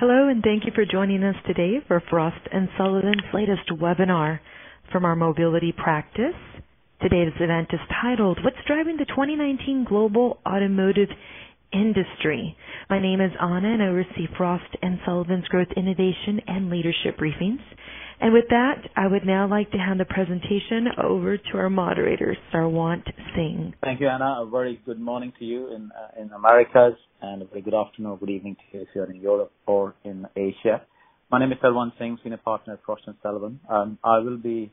Hello, and thank you for joining us today for Frost & Sullivan's latest webinar from our mobility practice. Today's event is titled, What's Driving the 2019 Global Automotive Industry? My name is Anna, and I oversee Frost & Sullivan's Growth, Innovation, and Leadership briefings. And with that, I would now like to hand the presentation over to our moderator, Sarwant Singh. Thank you, Anna. A very good morning to you in uh, in Americas, and a very good afternoon or good evening to you if you're in Europe or in Asia. My name is Sarwant Singh, Senior Partner at Frost & Sullivan. Um, I will be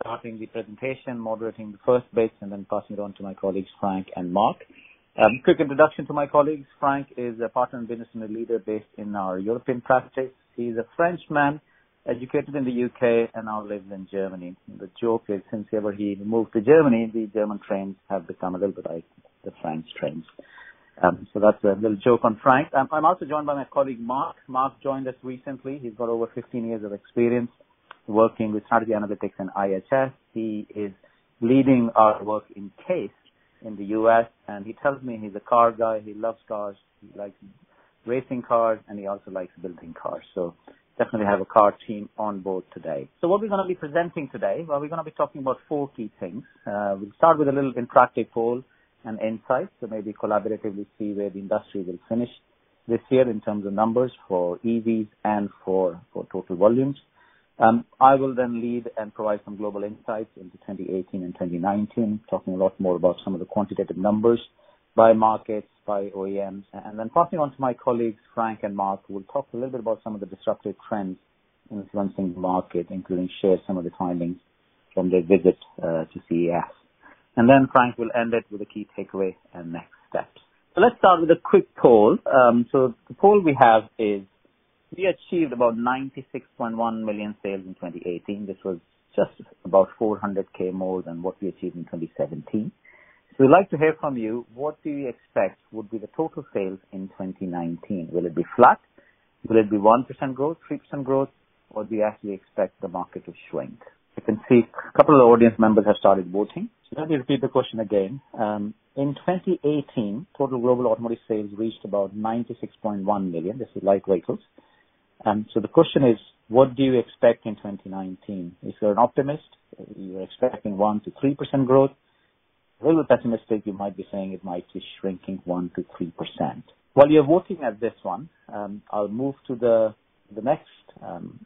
starting the presentation, moderating the first bits, and then passing it on to my colleagues, Frank and Mark. Um, quick introduction to my colleagues. Frank is a partner and business unit leader based in our European practice. He's a Frenchman educated in the UK and now lives in Germany. The joke is since ever he moved to Germany, the German trains have become a little bit like the French trains. Um, so that's a little joke on Frank. Um, I'm also joined by my colleague Mark. Mark joined us recently. He's got over 15 years of experience working with strategy analytics and IHS. He is leading our work in CASE in the US and he tells me he's a car guy. He loves cars. He likes racing cars and he also likes building cars. So definitely have a car team on board today. So what we're going to be presenting today, well, we're going to be talking about four key things. Uh, we'll start with a little interactive poll and insights, so maybe collaboratively see where the industry will finish this year in terms of numbers for EVs and for, for total volumes. Um, I will then lead and provide some global insights into 2018 and 2019, talking a lot more about some of the quantitative numbers by markets, by OEMs. And then passing on to my colleagues, Frank and Mark, who will talk a little bit about some of the disruptive trends influencing the market, including share some of the findings from their visit uh, to CES. And then Frank will end it with a key takeaway and next steps. So let's start with a quick poll. Um, so the poll we have is we achieved about 96.1 million sales in 2018. This was just about 400k more than what we achieved in 2017. So we'd like to hear from you. What do you expect would be the total sales in 2019? Will it be flat? Will it be 1% growth, 3% growth, or do you actually expect the market to shrink? You can see a couple of audience members have started voting. So let me repeat the question again. Um, in 2018, total global automotive sales reached about 96.1 million. This is light vehicles. Um, so the question is, what do you expect in 2019? If you're an optimist, you're expecting 1 to 3% growth, a little pessimistic, you might be saying it might be shrinking 1 to 3 percent While you're voting at this one, um, I'll move to the next um,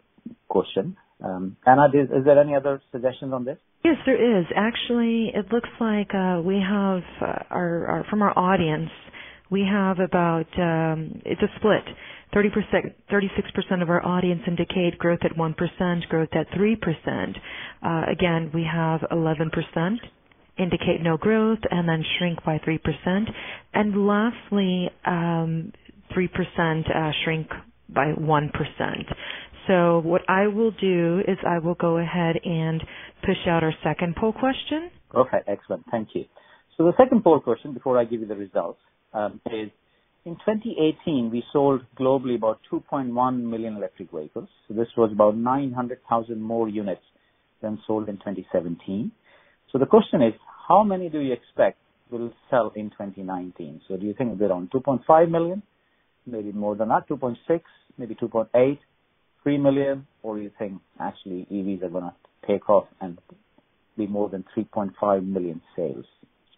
question. Anna, is, there any other suggestions on this? Yes, there is. Actually, it looks like uh, we have uh, from our audience, we have about it's a split. 30%, 36% of our audience indicate growth at 1%, growth at 3%. Uh, again, we have 11% indicate no growth and then shrink by 3%. And lastly, um, 3% uh, shrink by 1%. So what I will do is I will go ahead and push out our second poll question. Okay, excellent. Thank you. So the second poll question, before I give you the results, um, is in 2018 we sold globally about 2.1 million electric vehicles. So this was about 900,000 more units than sold in 2017. So the question is, how many do you expect will sell in 2019? So do you think they're on 2.5 million, maybe more than that, 2.6, maybe 2.8, 3 million, or do you think actually EVs are going to take off and be more than 3.5 million sales?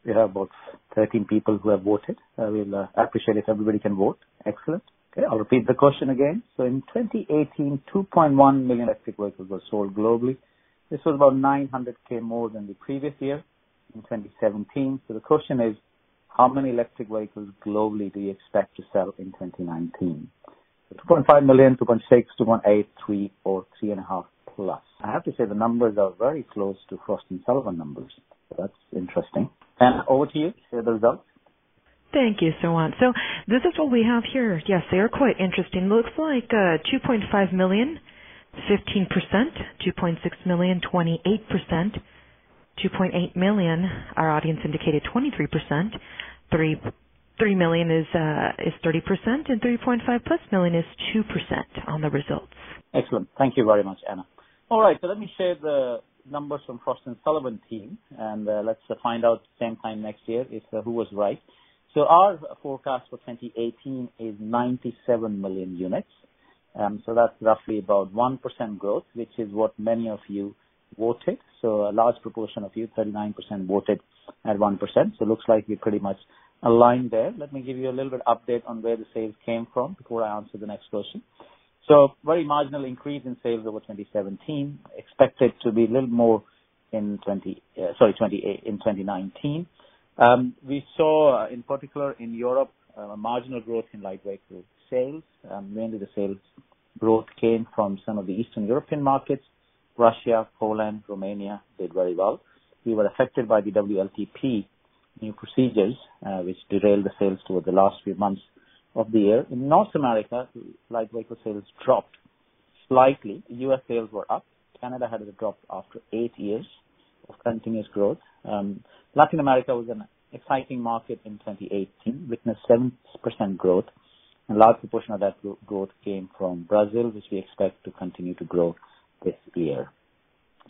We have about 13 people who have voted. Uh, we'll uh, appreciate if everybody can vote. Excellent. Okay, I'll repeat the question again. So in 2018, 2.1 million electric vehicles were sold globally. This was about 900k more than the previous year in 2017. So the question is, how many electric vehicles globally do you expect to sell in 2019? So 2.5 million, 2.6, 2.8, 3, or 3.5 plus. I have to say the numbers are very close to Frost and Sullivan numbers. So that's interesting. And over to you, share the results. Thank you, Sarwant. So this is what we have here. Yes, they are quite interesting. Looks like uh, 2.5 million 15%, 2.6 million, 28%, 2.8 million, our audience indicated 23%, 3, 3 million is, uh, is 30%, and 3.5 plus million is 2% on the results. Excellent. Thank you very much, Anna. All right, so let me share the numbers from Frost and Sullivan team, and uh, let's uh, find out same time next year if uh, who was right. So our forecast for 2018 is 97 million units. Um, so that's roughly about 1% growth, which is what many of you voted. So a large proportion of you, 39% voted at 1%. So it looks like we're pretty much aligned there. Let me give you a little bit update on where the sales came from before I answer the next question. So very marginal increase in sales over 2017, expected to be a little more in 20, uh, sorry, 20, in 2019. Um, we saw, uh, in particular in Europe, uh, marginal growth in light vehicle sales. Um, mainly the sales growth came from some of the Eastern European markets. Russia, Poland, Romania did very well. We were affected by the WLTP new procedures, uh, which derailed the sales towards the last few months of the year. In North America, light vehicle sales dropped slightly. U.S. sales were up. Canada had a drop after eight years of continuous growth. Um, Latin America was an exciting market in 2018, witnessed 7% growth, a large proportion of that growth came from Brazil, which we expect to continue to grow this year.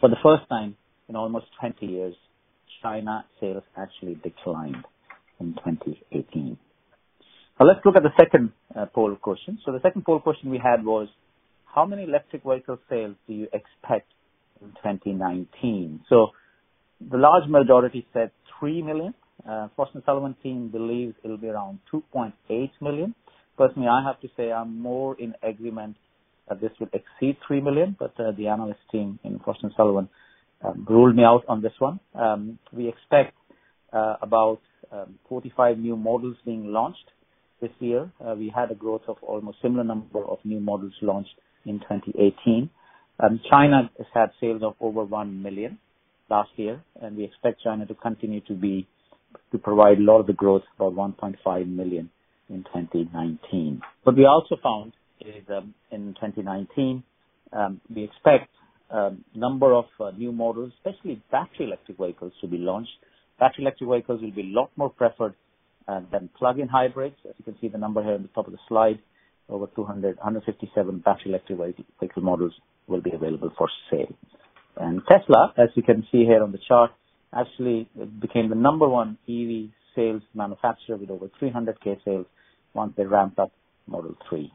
For the first time in almost 20 years, China sales actually declined in 2018. Now let's look at the second uh, poll question. So the second poll question we had was, how many electric vehicle sales do you expect in 2019? So the large majority said 3 million. Uh, Frost & Sullivan team believes it'll be around 2.8 million. Personally, I have to say I'm more in agreement that this will exceed 3 million, but uh, the analyst team in Frost & Sullivan um, ruled me out on this one. Um, we expect about um, 45 new models being launched this year. Uh, we had a growth of almost similar number of new models launched in 2018. Um, China has had sales of over 1 million last year, and we expect China to continue to be to provide a lot of the growth, about 1.5 million in 2019. What we also found is um, in 2019, um, we expect a um, number of uh, new models, especially battery electric vehicles, to be launched. Battery electric vehicles will be a lot more preferred than plug-in hybrids. As you can see the number here on the top of the slide, over 200, 157 battery electric vehicle models will be available for sale. And Tesla, as you can see here on the chart, actually became the number one EV sales manufacturer with over 300k sales once they ramped up Model 3.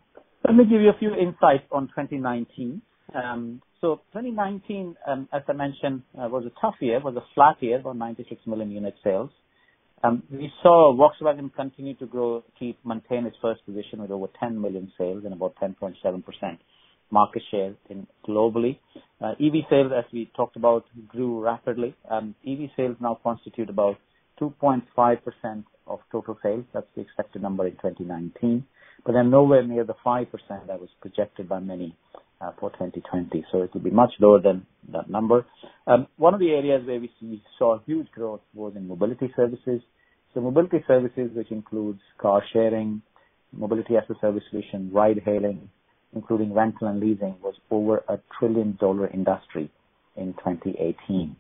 Let me give you a few insights on 2019. Um, so 2019, um, as I mentioned, uh, was a tough year, was a flat year, about 96 million unit sales. Um, we saw Volkswagen continue to grow, keep maintain its first position with over 10 million sales and about 10.7% market share in globally. Uh, EV sales, as we talked about, grew rapidly. Um, EV sales now constitute about 2.5% of total sales. That's the expected number in 2019, but they're nowhere near the 5% that was projected by many for 2020. So it will be much lower than that number. Um, one of the areas where we, saw huge growth was in mobility services. So mobility services, which includes car sharing, mobility as a service solution, ride hailing, including rental and leasing, was over a trillion dollar industry in 2018.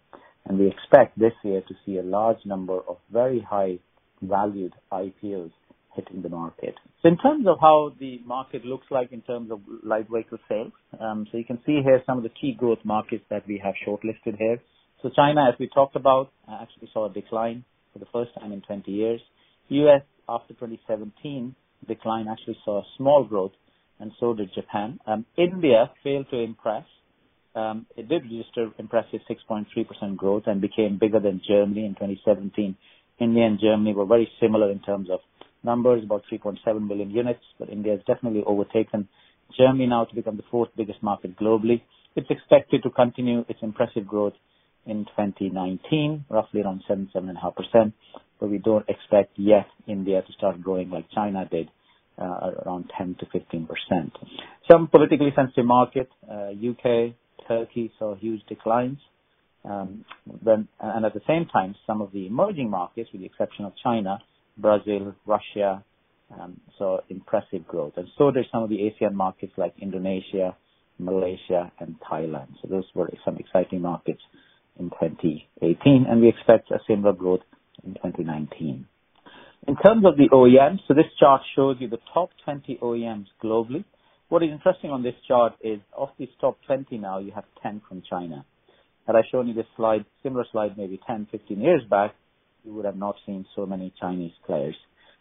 And we expect this year to see a large number of very high valued IPOs hitting the market. So in terms of how the market looks like in terms of light vehicle sales, um, so you can see here some of the key growth markets that we have shortlisted here. So China, as we talked about, uh, actually saw a decline for the first time in 20 years. US, after 2017, decline actually saw a small growth, and so did Japan. Um, India failed to impress. Um, it did register impressive 6.3% growth and became bigger than Germany in 2017. India and Germany were very similar in terms of numbers, about 3.7 million units, but India has definitely overtaken Germany now to become the fourth biggest market globally. It's expected to continue its impressive growth in 2019, roughly around 7 7.5%, but we don't expect yet India to start growing like China did, uh, around 10 to 15 percent Some politically sensitive markets, uh, U.K., Turkey, saw huge declines. Um, and At the same time, some of the emerging markets, with the exception of China, Brazil, Russia, um, saw impressive growth. And so did some of the Asian markets like Indonesia, Malaysia, and Thailand. So Those were some exciting markets in 2018, and we expect a similar growth in 2019. In terms of the OEMs, so this chart shows you the top 20 OEMs globally. What is interesting on this chart is of these top 20 now, you have 10 from China. Had I shown you this slide, similar slide maybe 10, 15 years back, you would have not seen so many Chinese players.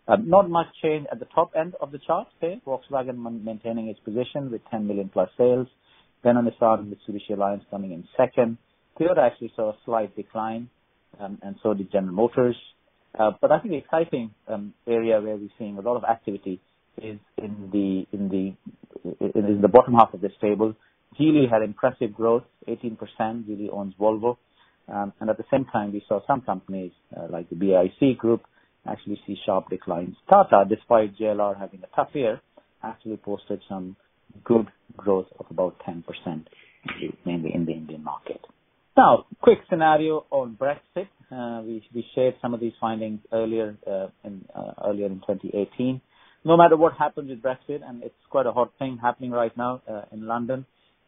Um, not much change at the top end of the chart here. Volkswagen maintaining its position with 10 million plus sales. Then on the and Mitsubishi Alliance coming in second. Toyota actually saw a slight decline, um, and so did General Motors. Uh, but I think the exciting um, area where we're seeing a lot of activity is in the in the in the bottom half of this table. Geely had impressive growth, 18%. Geely owns Volvo. Um, and at the same time, we saw some companies uh, like the BAIC group actually see sharp declines. Tata, despite JLR having a tough year, actually posted some good growth of about 10%, mainly in the Indian market. Now, quick scenario on Brexit. Uh, we, shared some of these findings earlier uh, in uh, earlier in 2018. No matter what happens with Brexit, and it's quite a hot thing happening right now in London.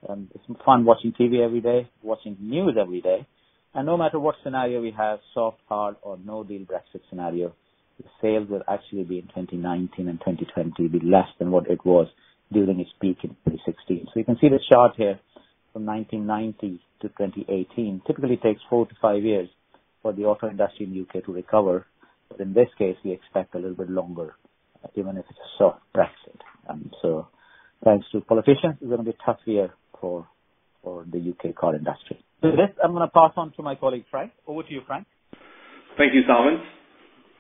Um, it's fun watching TV every day, watching news every day, and no matter what scenario we have, soft, hard, or no deal Brexit scenario, the sales will actually be in 2019 and 2020 be less than what it was during its peak in 2016. So you can see the chart here from 1990 to 2018. Typically takes four to five years for the auto industry in UK to recover. But in this case, we expect a little bit longer, uh, even if it's a soft Brexit. Um, so thanks to politicians, it's going to be a tough year for for the UK car industry. So this, I'm going to pass on to my colleague Frank. Over to you, Frank. Thank you, Sarwant.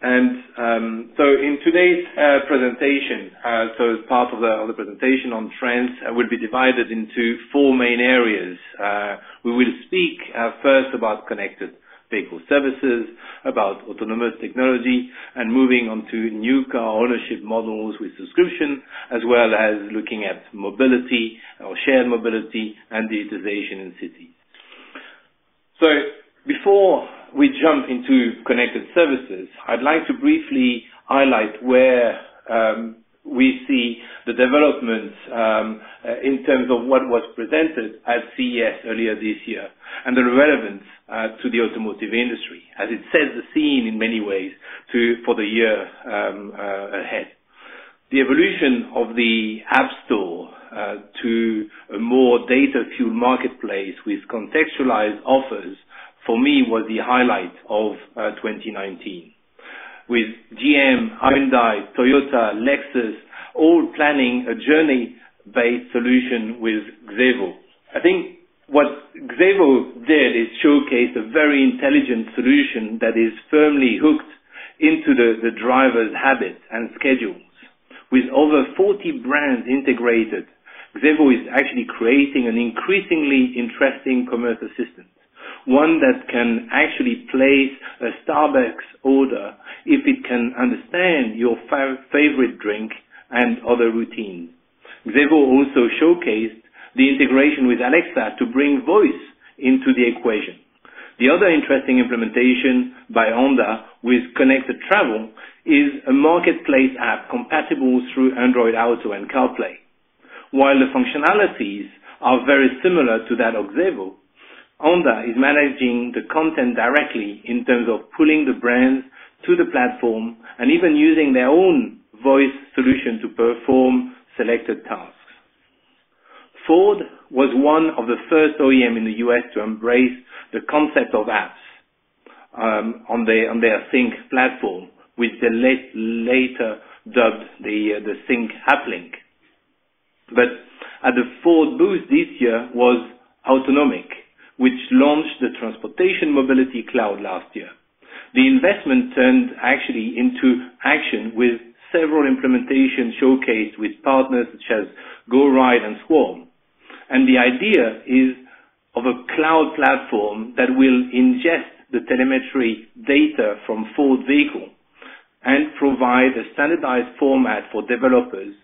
And um, so in today's uh, presentation, uh, so as part of the, of the presentation on trends, uh, will be divided into four main areas. Uh, we will speak uh, first about connected vehicle services, about autonomous technology, and moving on to new car ownership models with subscription, as well as looking at mobility or shared mobility and digitization in cities. So before we jump into connected services, I'd like to briefly highlight where um, we see the development um, in terms of what was presented at CES earlier this year and the relevance uh, to the automotive industry, as it sets the scene in many ways for the year um, uh, ahead. The evolution of the App Store to a more data-fueled marketplace with contextualized offers for me was the highlight of uh, 2019. With GM, Hyundai, Toyota, Lexus, all planning a journey-based solution with Xevo. I think what Xevo did is showcase a very intelligent solution that is firmly hooked into the driver's habits and schedules. With over 40 brands integrated, Xevo is actually creating an increasingly interesting commerce assistant one that can actually place a Starbucks order if it can understand your fa- favorite drink and other routines. Xevo also showcased the integration with Alexa to bring voice into the equation. The other interesting implementation by Honda with Connected Travel is a marketplace app compatible through Android Auto and CarPlay. While the functionalities are very similar to that of Xevo, Honda is managing the content directly in terms of pulling the brands to the platform and even using their own voice solution to perform selected tasks. Ford was one of the first OEM in the US to embrace the concept of apps um, on, their, on their Sync platform, which they late, later dubbed the, uh, the Sync AppLink. But at the Ford booth this year was Autonomic, which launched the Transportation Mobility Cloud last year. The investment turned actually into action with several implementations showcased with partners such as GoRide and Swarm. And the idea is of a cloud platform that will ingest the telemetry data from Ford vehicle and provide a standardized format for developers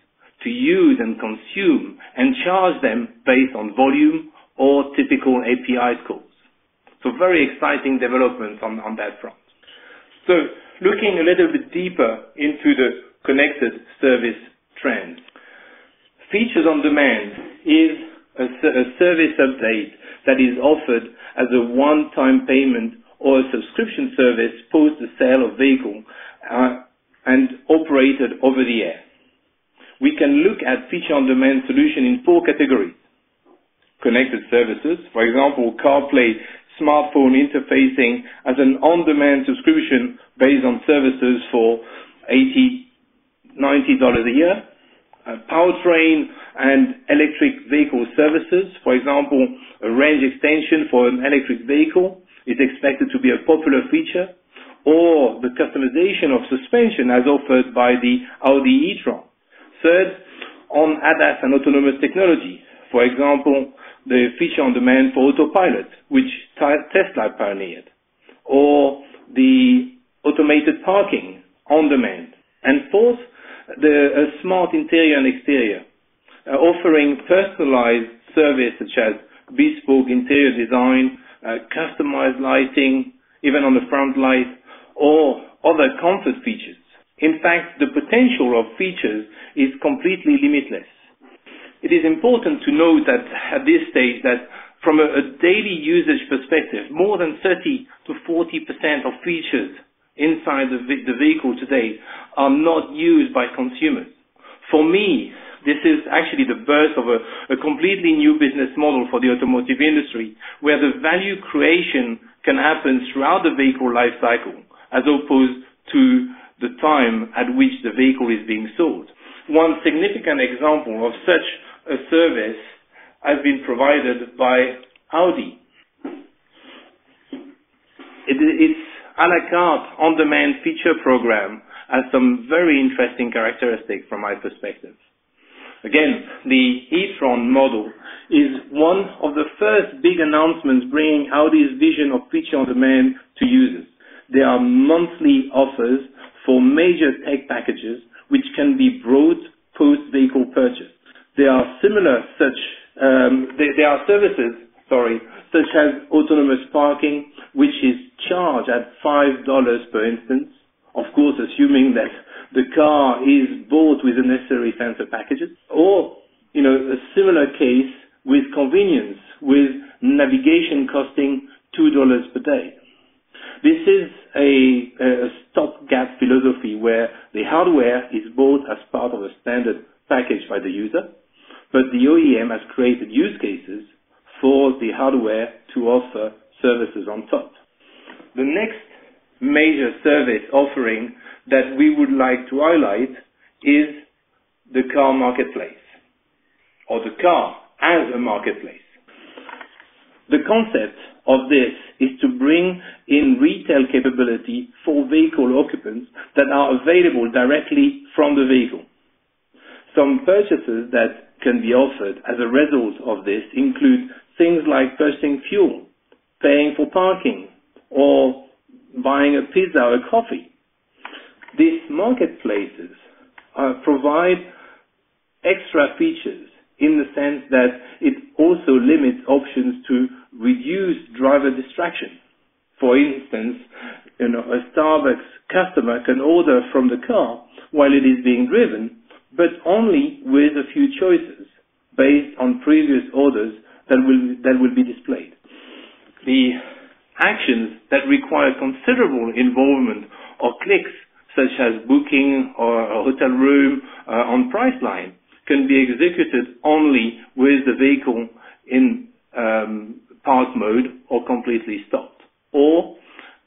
to use and consume and charge them based on volume or typical API calls. So very exciting developments on, on that front. So looking a little bit deeper into the connected service trends. Features on demand is a, a service update that is offered as a one-time payment or a subscription service post the sale of vehicle uh, and operated over the air. We can look at feature on demand solution in four categories connected services. For example, CarPlay smartphone interfacing as an on-demand subscription based on services for 80 $90 a year. Uh, powertrain and electric vehicle services, for example, a range extension for an electric vehicle is expected to be a popular feature, or the customization of suspension as offered by the Audi e-tron. Third, on ADAS and autonomous technology, for example, the feature on demand for autopilot, which Tesla pioneered, or the automated parking on demand. And fourth, the smart interior and exterior, uh, offering personalized service such as bespoke interior design, uh, customized lighting, even on the front light, or other comfort features. In fact, the potential of features is completely limitless. It is important to note that at this stage that from a, a daily usage perspective, more than 30 to 40% of features inside the, the vehicle today are not used by consumers. For me, this is actually the birth of a, a, completely new business model for the automotive industry, where the value creation can happen throughout the vehicle life cycle, as opposed to the time at which the vehicle is being sold. One significant example of such a service has been provided by Audi. It, it's a la carte on-demand feature program has some very interesting characteristics from my perspective. Again, the e-tron model is one of the first big announcements bringing Audi's vision of feature on demand to users. There are monthly offers for major tech packages which can be brought post-vehicle purchase. There are similar such, um, there, there are services, sorry, such as autonomous parking, which is charged at $5 per instance, of course assuming that the car is bought with the necessary sensor packages, or you know a similar case with convenience, with navigation costing two dollars per day. This is a, a stopgap philosophy where the hardware is bought as part of a standard package by the user, but the OEM has created use cases for the hardware to offer services on top. The next major service offering that we would like to highlight is the car marketplace or the car as a marketplace. The concept of this is to bring in retail capability for vehicle occupants that are available directly from the vehicle. Some purchases that can be offered as a result of this include things like purchasing fuel, paying for parking, or buying a pizza or a coffee. These marketplaces uh, provide extra features in the sense that it also limits options to reduce driver distraction. For instance, you know, a Starbucks customer can order from the car while it is being driven, but only with a few choices based on previous orders that will, that will be displayed. The actions that require considerable involvement or clicks such as booking or a hotel room uh, on Priceline can be executed only with the vehicle in um, park mode or completely stopped, or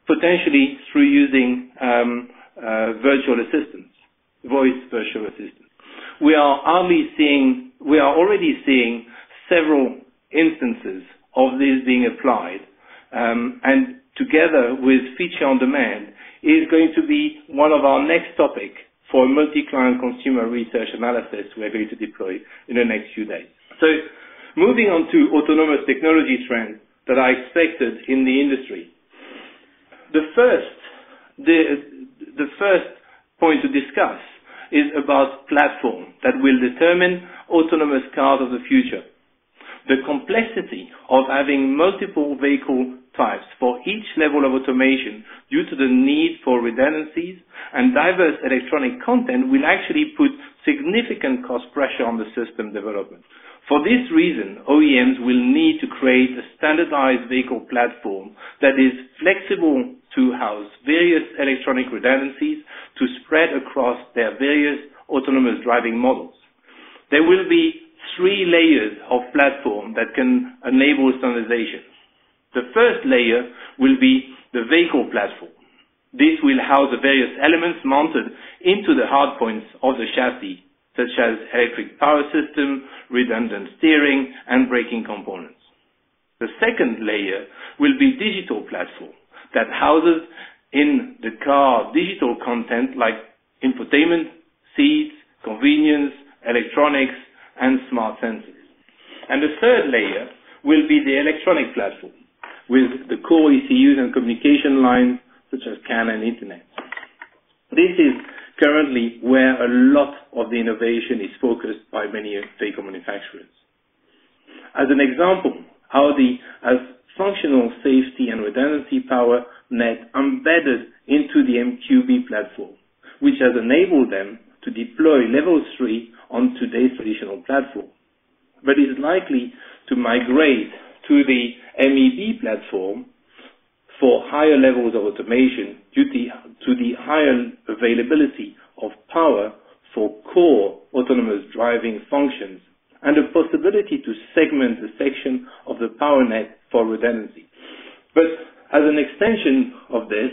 potentially through using um, uh, virtual assistants, voice virtual assistants. We are already seeing we are already seeing several instances of this being applied, um, and together with feature on demand, is going to be one of our next topic for multi-client consumer research analysis we're going to deploy in the next few days. So moving on to autonomous technology trends that are expected in the industry. The first, the, the first point to discuss is about platform that will determine autonomous cars of the future. The complexity of having multiple vehicle types for each level of automation due to the need for redundancies and diverse electronic content will actually put significant cost pressure on the system development. For this reason, OEMs will need to create a standardized vehicle platform that is flexible to house various electronic redundancies to spread across their various autonomous driving models. There will be three layers of platform that can enable standardization. The first layer will be the vehicle platform. This will house the various elements mounted into the hard points of the chassis, such as electric power system, redundant steering, and braking components. The second layer will be digital platform that houses in the car digital content like infotainment, seats, convenience, electronics, and smart sensors. And the third layer will be the electronic platform with the core ECUs and communication lines such as CAN and Ethernet. This is currently where a lot of the innovation is focused by many vehicle manufacturers. As an example, Audi has functional safety and redundancy power net embedded into the MQB platform, which has enabled them to deploy level 3 on today's traditional platform, but is likely to migrate to the MEB platform for higher levels of automation due to the higher availability of power for core autonomous driving functions and the possibility to segment the section of the power net for redundancy. But as an extension of this,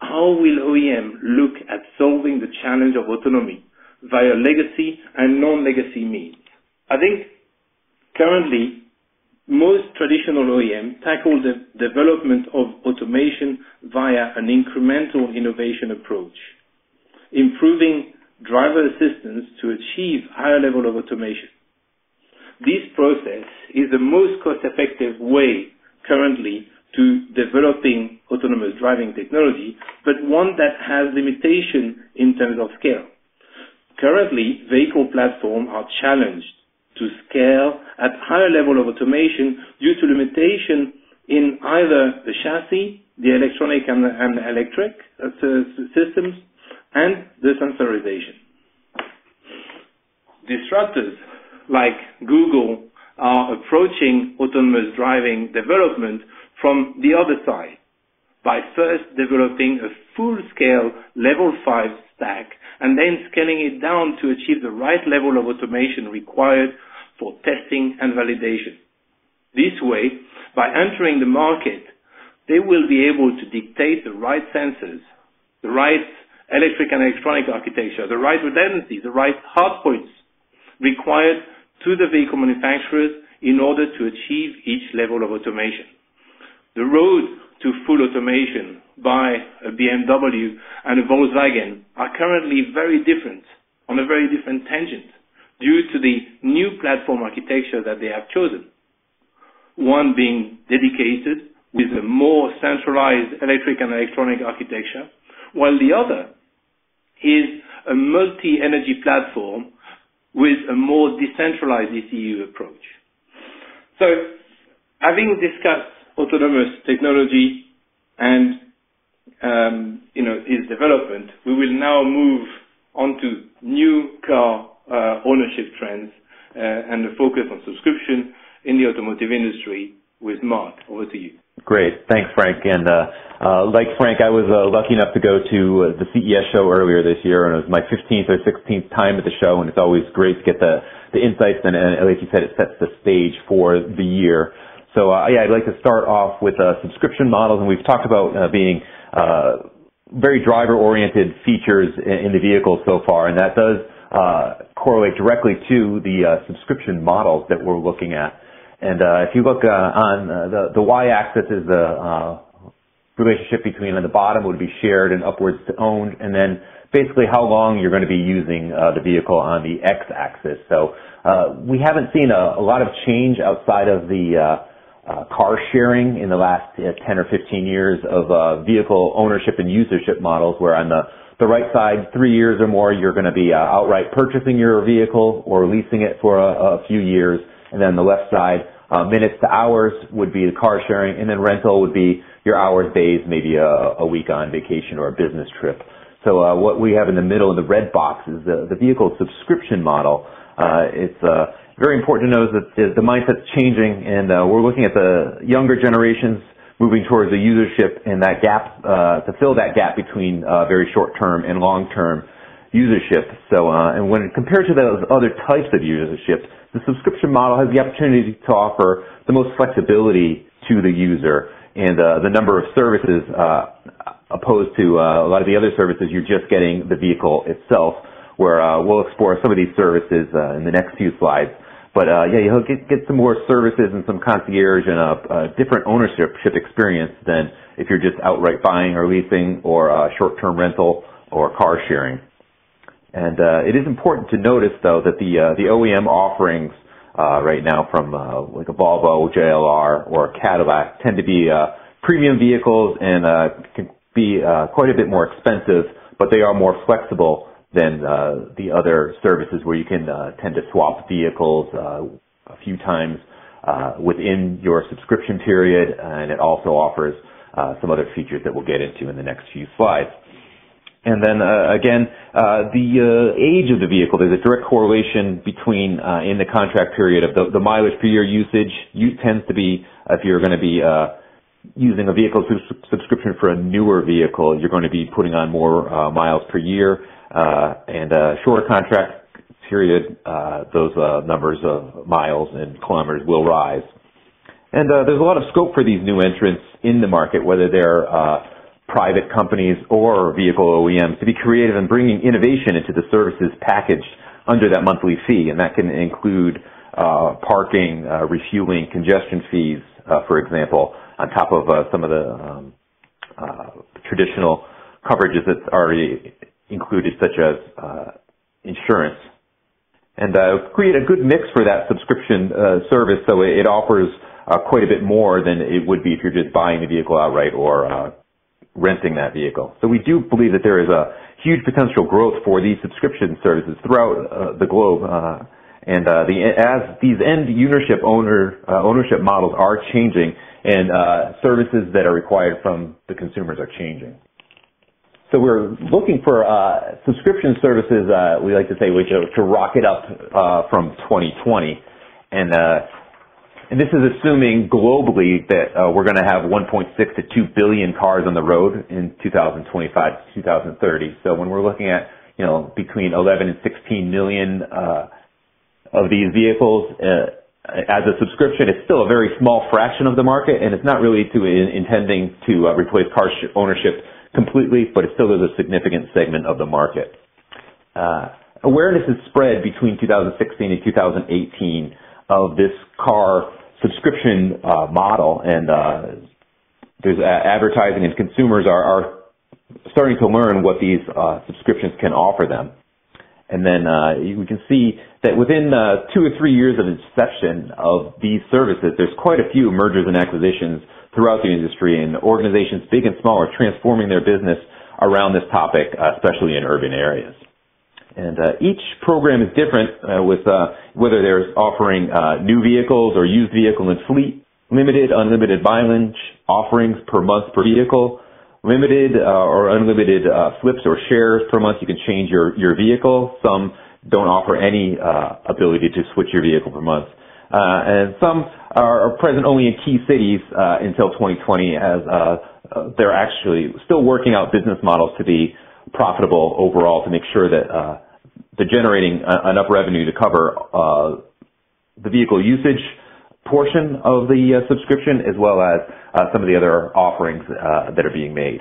how will OEM look at solving the challenge of autonomy via legacy and non-legacy means? I think currently most traditional OEM tackle the development of automation via an incremental innovation approach, improving driver assistance to achieve higher level of automation. This process is the most cost-effective way currently to developing autonomous driving technology, but one that has limitation in terms of scale. Currently, vehicle platforms are challenged to scale at higher level of automation due to limitation in either the chassis, the electronic and, and electric uh, systems, and the sensorization. Disruptors like Google are approaching autonomous driving development from the other side by first developing a full-scale level 5 stack and then scaling it down to achieve the right level of automation required for testing and validation. This way, by entering the market, they will be able to dictate the right sensors, the right electric and electronic architecture, the right redundancy, the right hard points required to the vehicle manufacturers in order to achieve each level of automation. The road to full automation by a BMW and a Volkswagen are currently very different, on a very different tangent, due to the new platform architecture that they have chosen. One being dedicated with a more centralized electric and electronic architecture, while the other is a multi-energy platform with a more decentralized ECU approach. So, having discussed autonomous technology and um, you know its development, we will now move on to new car uh, ownership trends uh, and the focus on subscription in the automotive industry. With Mark, over to you. Great. Thanks, Frank. And uh, uh, like Frank, I was uh, lucky enough to go to uh, the CES show earlier this year, and it was my 15th or 16th time at the show, and it's always great to get the, the insights, and, and like you said, it sets the stage for the year. So uh, yeah, I'd like to start off with uh, subscription models, and we've talked about being very driver-oriented features in, in, the vehicle so far, and that does correlate directly to the subscription models that we're looking at. And uh, if you look uh, on uh, the, the y-axis is the uh, relationship between on the bottom would be shared and upwards to owned, and then basically how long you're going to be using uh, the vehicle on the x-axis. So uh, we haven't seen a, a, lot of change outside of the uh, car sharing in the last 10 or 15 years of vehicle ownership and usership models, where on the the right side, three years or more, you're going to be outright purchasing your vehicle or leasing it for a, a few years, and then the left side, uh, minutes to hours would be the car sharing, and then rental would be your hours, days, maybe a, a week on vacation or a business trip. So uh, what we have in the middle in the red box is the, the vehicle subscription model. Uh, it's uh, very important to know is that the, mindset's changing, and uh, we're looking at the younger generations moving towards the usership and that gap uh, to fill that gap between uh, very short-term and long-term usership. So, uh, and when compared to those other types of usership, the subscription model has the opportunity to offer the most flexibility to the user and uh, the number of services uh, opposed to uh, a lot of the other services, you're just getting the vehicle itself. Where uh, we'll explore some of these services uh, in the next few slides. But uh, yeah, you'll get, get some more services and some concierge and a, a different ownership experience than if you're just outright buying or leasing or uh, short-term rental or car sharing. And uh, it is important to notice, though, that the uh, the OEM offerings uh, right now from uh, like a Volvo, JLR, or a Cadillac tend to be uh, premium vehicles and uh, can be uh, quite a bit more expensive, but they are more flexible than uh, the other services where you can uh, tend to swap vehicles uh, a few times uh, within your subscription period, and it also offers uh, some other features that we'll get into in the next few slides. And then uh, again, uh, the uh, age of the vehicle, there's a direct correlation between uh, in the contract period of the, the mileage per year usage. You, tends to be if you're going to be uh, using a vehicle subscription for a newer vehicle, you're going to be putting on more uh, miles per year, and a shorter contract period, those numbers of miles and kilometers will rise. And there's a lot of scope for these new entrants in the market, whether they're private companies or vehicle OEMs to be creative in bringing innovation into the services packaged under that monthly fee, and that can include uh, parking, uh, refueling, congestion fees, uh, for example, on top of uh, some of the um, uh, traditional coverages that's already included, such as uh, insurance, and create a good mix for that subscription service, so it, offers quite a bit more than it would be if you're just buying the vehicle outright or renting that vehicle. So we do believe that there is a huge potential growth for these subscription services throughout uh, the globe. Uh, and uh, the, as these end ownership owner uh, ownership models are changing, and uh, services that are required from the consumers are changing. So we're looking for uh, subscription services. Uh, we like to say we to, rocket up uh, from 2020, and uh and this is assuming globally that uh, we're going to have 1.6 to 2 billion cars on the road in 2025 to 2030. So when we're looking at, you know, between 11 and 16 million uh, of these vehicles uh, as a subscription, it's still a very small fraction of the market, and it's not really to in, intending to replace car sh- ownership completely, but it still is a significant segment of the market. Uh, awareness is spread between 2016 and 2018 of this car subscription uh, model, and uh, there's advertising, and consumers are, are starting to learn what these uh, subscriptions can offer them. And then uh, we can see that within uh, two or three years of inception of these services, there's quite a few mergers and acquisitions throughout the industry, and organizations big and small are transforming their business around this topic, uh, especially in urban areas. And uh, each program is different uh, with uh, whether they're offering uh, new vehicles or used vehicle and fleet, limited, unlimited mileage offerings per month per vehicle, limited or unlimited flips or shares per month. You can change your, your vehicle. Some don't offer any ability to switch your vehicle per month. And some are present only in key cities until 2020 as they're actually still working out business models to be profitable overall to make sure that uh, they're generating uh, enough revenue to cover uh, the vehicle usage portion of the uh, subscription as well as uh, some of the other offerings uh, that are being made.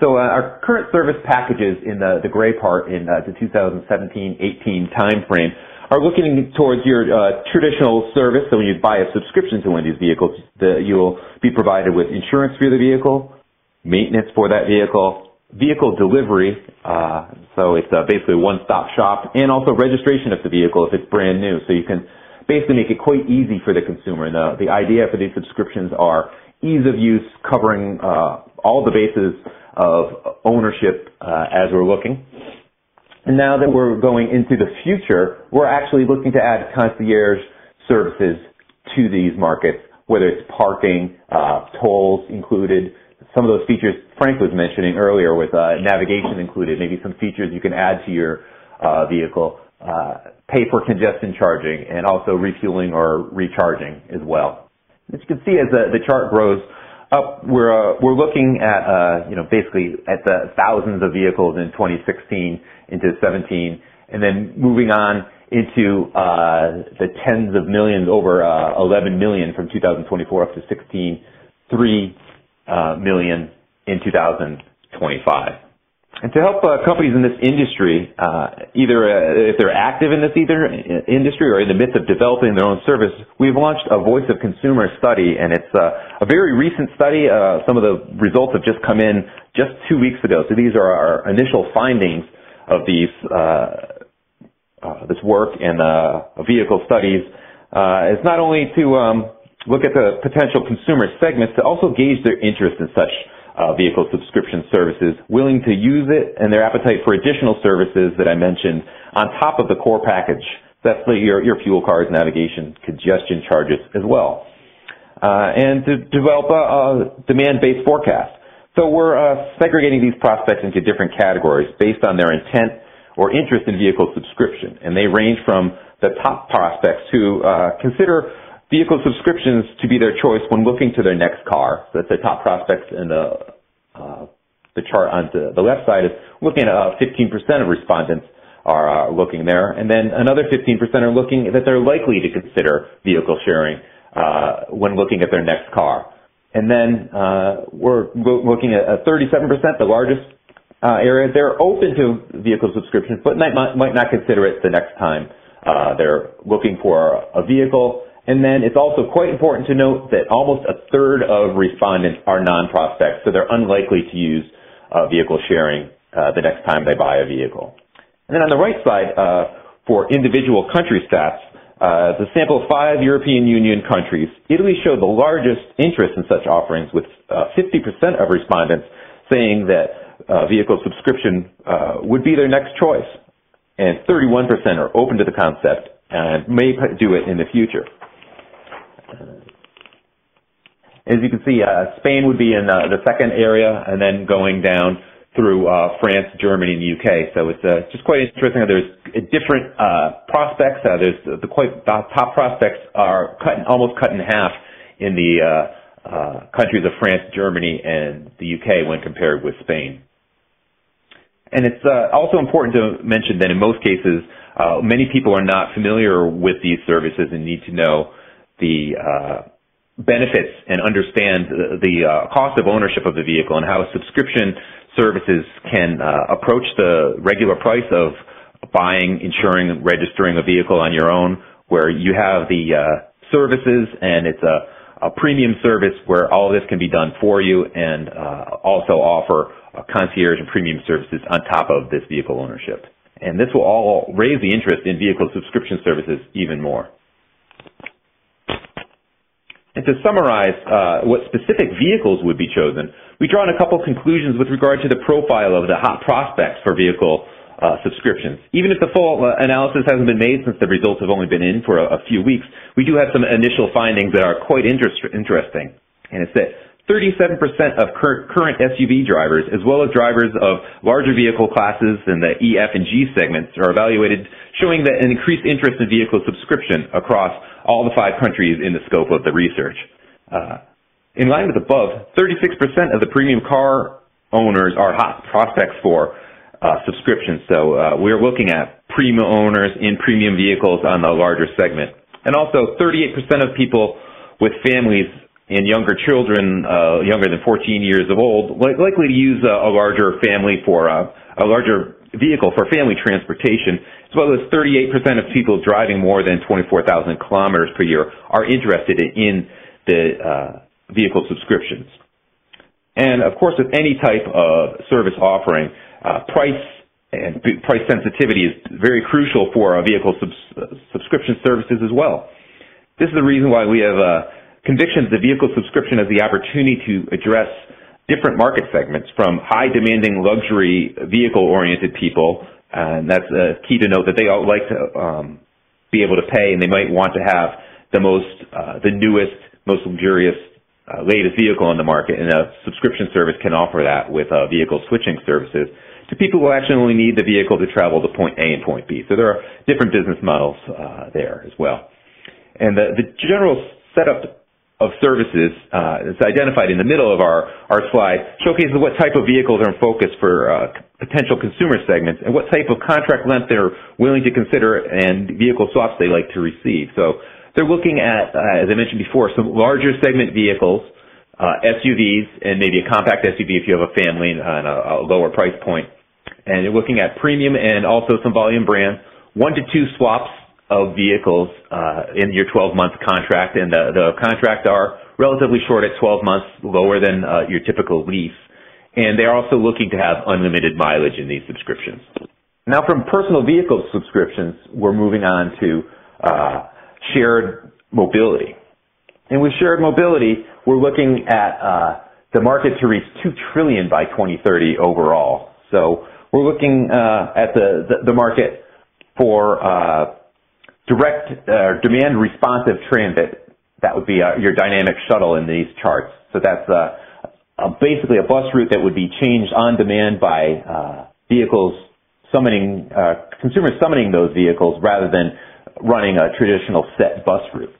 So our current service packages in the, the gray part in the 2017-18 timeframe are looking towards your uh, traditional service. So when you buy a subscription to one of these vehicles, the, you'll be provided with insurance for the vehicle, maintenance for that vehicle, vehicle delivery, uh, so it's uh, basically a one-stop shop, and also registration of the vehicle if it's brand new. So you can basically make it quite easy for the consumer. And the, the idea for these subscriptions are ease of use, covering uh, all the bases of ownership uh, as we're looking. And now that we're going into the future, we're actually looking to add concierge services to these markets, whether it's parking, uh, tolls included, some of those features Frank was mentioning earlier with uh, navigation included, maybe some features you can add to your uh, vehicle, uh, pay for congestion charging, and also refueling or recharging as well. As you can see, as the, the chart grows up, we're uh, we're looking at uh, you know basically at the thousands of vehicles in 2016 into 17, and then moving on into uh, the tens of millions, over 11 million from 2024 up to 16, 3 uh, million in 2025. And to help uh, companies in this industry, uh, either uh, if they're active in this either uh, industry or in the midst of developing their own service, we've launched a Voice of Consumer study, and it's uh, a very recent study. Uh, some of the results have just come in just two weeks ago. So these are our initial findings of these this work and vehicle studies. is not only to um, look at the potential consumer segments, to also gauge their interest in such uh, vehicle subscription services, willing to use it, and their appetite for additional services that I mentioned on top of the core package. That's the, your, your fuel cards, navigation, congestion charges as well. Uh, and to develop a, a demand-based forecast. So we're uh, segregating these prospects into different categories based on their intent or interest in vehicle subscription. And they range from the top prospects who uh, consider vehicle subscriptions to be their choice when looking to their next car. So that's the top prospects in the uh, the chart on the, the left side is looking at uh, 15% of respondents are uh, looking there, and then another 15% are looking that they're likely to consider vehicle sharing uh, when looking at their next car. And then uh, we're looking at 37%, the largest uh, area. They're open to vehicle subscriptions, but might, might not consider it the next time uh, they're looking for a vehicle. And then it's also quite important to note that almost a third of respondents are non-prospects, so they're unlikely to use uh, vehicle sharing uh, the next time they buy a vehicle. And then on the right side, uh, for individual country stats, uh, the sample of five European Union countries, Italy showed the largest interest in such offerings with 50% uh, of respondents saying that uh, vehicle subscription would be their next choice. And 31% are open to the concept and may do it in the future. As you can see, uh, Spain would be in uh, the second area, and then going down through uh, France, Germany, and the UK. So it's uh, just quite interesting. There's different uh, prospects. Uh, there's the quite the top prospects are cut almost cut in half in the uh, uh, countries of France, Germany, and the UK when compared with Spain. And it's uh, also important to mention that in most cases, uh, many people are not familiar with these services and need to know the uh, benefits and understand the, the uh, cost of ownership of the vehicle and how a subscription services can uh, approach the regular price of buying, insuring, registering a vehicle on your own, where you have the uh, services and it's a, a, premium service where all of this can be done for you and uh, also offer concierge and premium services on top of this vehicle ownership. And this will all raise the interest in vehicle subscription services even more. And to summarize uh, what specific vehicles would be chosen, we draw on a couple conclusions with regard to the profile of the hot prospects for vehicle uh, subscriptions. Even if the full uh, analysis hasn't been made since the results have only been in for a, a few weeks, we do have some initial findings that are quite interest, interesting. And it's that 37% of cur- current SUV drivers, as well as drivers of larger vehicle classes in the E, F, and G segments, are evaluated, showing that an increased interest in vehicle subscription across all the five countries in the scope of the research. Uh, in line with above, 36% of the premium car owners are hot prospects for uh, subscriptions. So uh, we're looking at premium owners in premium vehicles on the larger segment. And also 38% of people with families and younger children, uh, younger than 14 years of old, li- likely to use a, a larger family for uh, a larger vehicle for family transportation, as well as 38% of people driving more than 24,000 kilometers per year are interested in the uh, vehicle subscriptions. And of course, with any type of service offering, uh, price and price sensitivity is very crucial for our vehicle subs- subscription services as well. This is the reason why we have uh, convictions that vehicle subscription has the opportunity to address different market segments from high demanding luxury vehicle oriented people and that's uh, key to note that they all like to um, be able to pay and they might want to have the most uh, the newest most luxurious uh, latest vehicle on the market and a subscription service can offer that with uh, vehicle switching services to people who actually only need the vehicle to travel to point A and point B. So there are different business models uh, there as well. And the, the general setup of services uh, that's identified in the middle of our, our slide showcases what type of vehicles are in focus for uh, potential consumer segments and what type of contract length they're willing to consider and vehicle swaps they like to receive. So they're looking at, uh, as I mentioned before, some larger segment vehicles uh, SUVs and maybe a compact SUV if you have a family and a, a lower price point. And they're looking at premium and also some volume brands, one to two swaps of vehicles uh, in your 12-month contract, and the, the contracts are relatively short at 12 months, lower than uh, your typical lease. And they're also looking to have unlimited mileage in these subscriptions. Now, from personal vehicle subscriptions, we're moving on to uh, shared mobility. And with shared mobility, we're looking at uh, the market to reach two trillion by 2030 overall. So we're looking uh, at the, the, the market for uh, direct uh, demand responsive transit. That would be uh, your dynamic shuttle in these charts. So that's uh, basically a bus route that would be changed on demand by uh, vehicles summoning uh, consumers summoning those vehicles rather than running a traditional set bus route.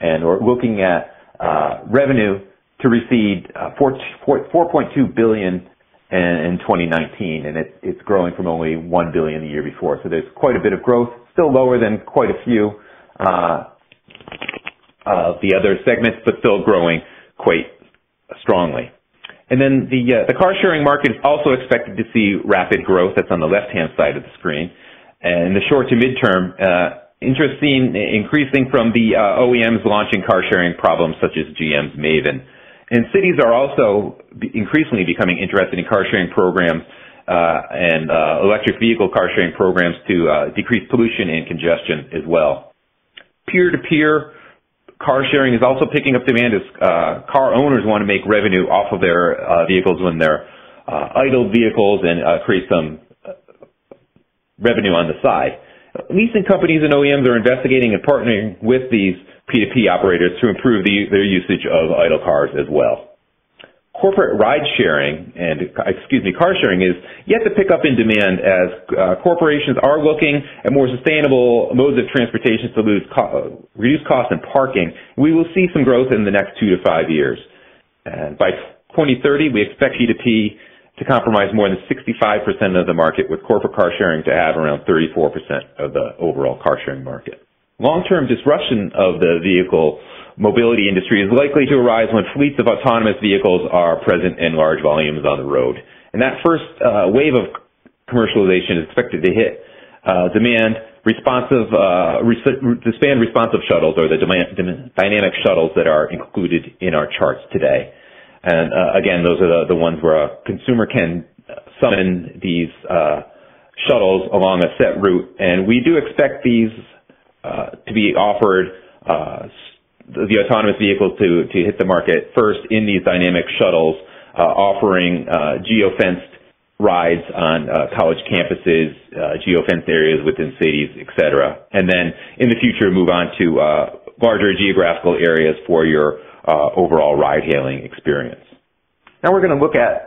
And we're looking at uh, revenue to receive 4, 4, 4.2 billion in, in 2019, and it, it's growing from only 1 billion the year before. So there's quite a bit of growth, still lower than quite a few uh, of the other segments, but still growing quite strongly. And then the uh, the car sharing market is also expected to see rapid growth. That's on the left hand side of the screen. And in the short to midterm, uh, interest seen increasing from the uh, OEMs launching car sharing problems such as GM's Maven. And cities are also increasingly becoming interested in car sharing programs uh, and uh, electric vehicle car sharing programs to uh, decrease pollution and congestion as well. Peer-to-peer car sharing is also picking up demand as uh, car owners want to make revenue off of their uh, vehicles when they're uh, idle vehicles and create some revenue on the side. Leasing companies and OEMs are investigating and partnering with these P2P operators to improve the, their usage of idle cars as well corporate ride sharing and excuse me car sharing is yet to pick up in demand as uh, corporations are looking at more sustainable modes of transportation to co- reduce costs and parking. We will see some growth in the next two to five years. And by 2030 we expect P2P to compromise more than 65% of the market with corporate car sharing to have around 34% of the overall car sharing market long-term disruption of the vehicle mobility industry is likely to arise when fleets of autonomous vehicles are present in large volumes on the road. And that first uh, wave of commercialization is expected to hit uh, demand responsive, uh, res- span responsive shuttles or the dynamic shuttles that are included in our charts today. And uh, again, those are the, the ones where a consumer can summon these uh, shuttles along a set route. And we do expect these uh, to be offered uh, the autonomous vehicles to, to hit the market first in these dynamic shuttles, uh, offering uh, geofenced rides on uh, college campuses, uh, geofenced areas within cities, et cetera. And then in the future, move on to uh, larger geographical areas for your overall ride-hailing experience. Now we're going to look at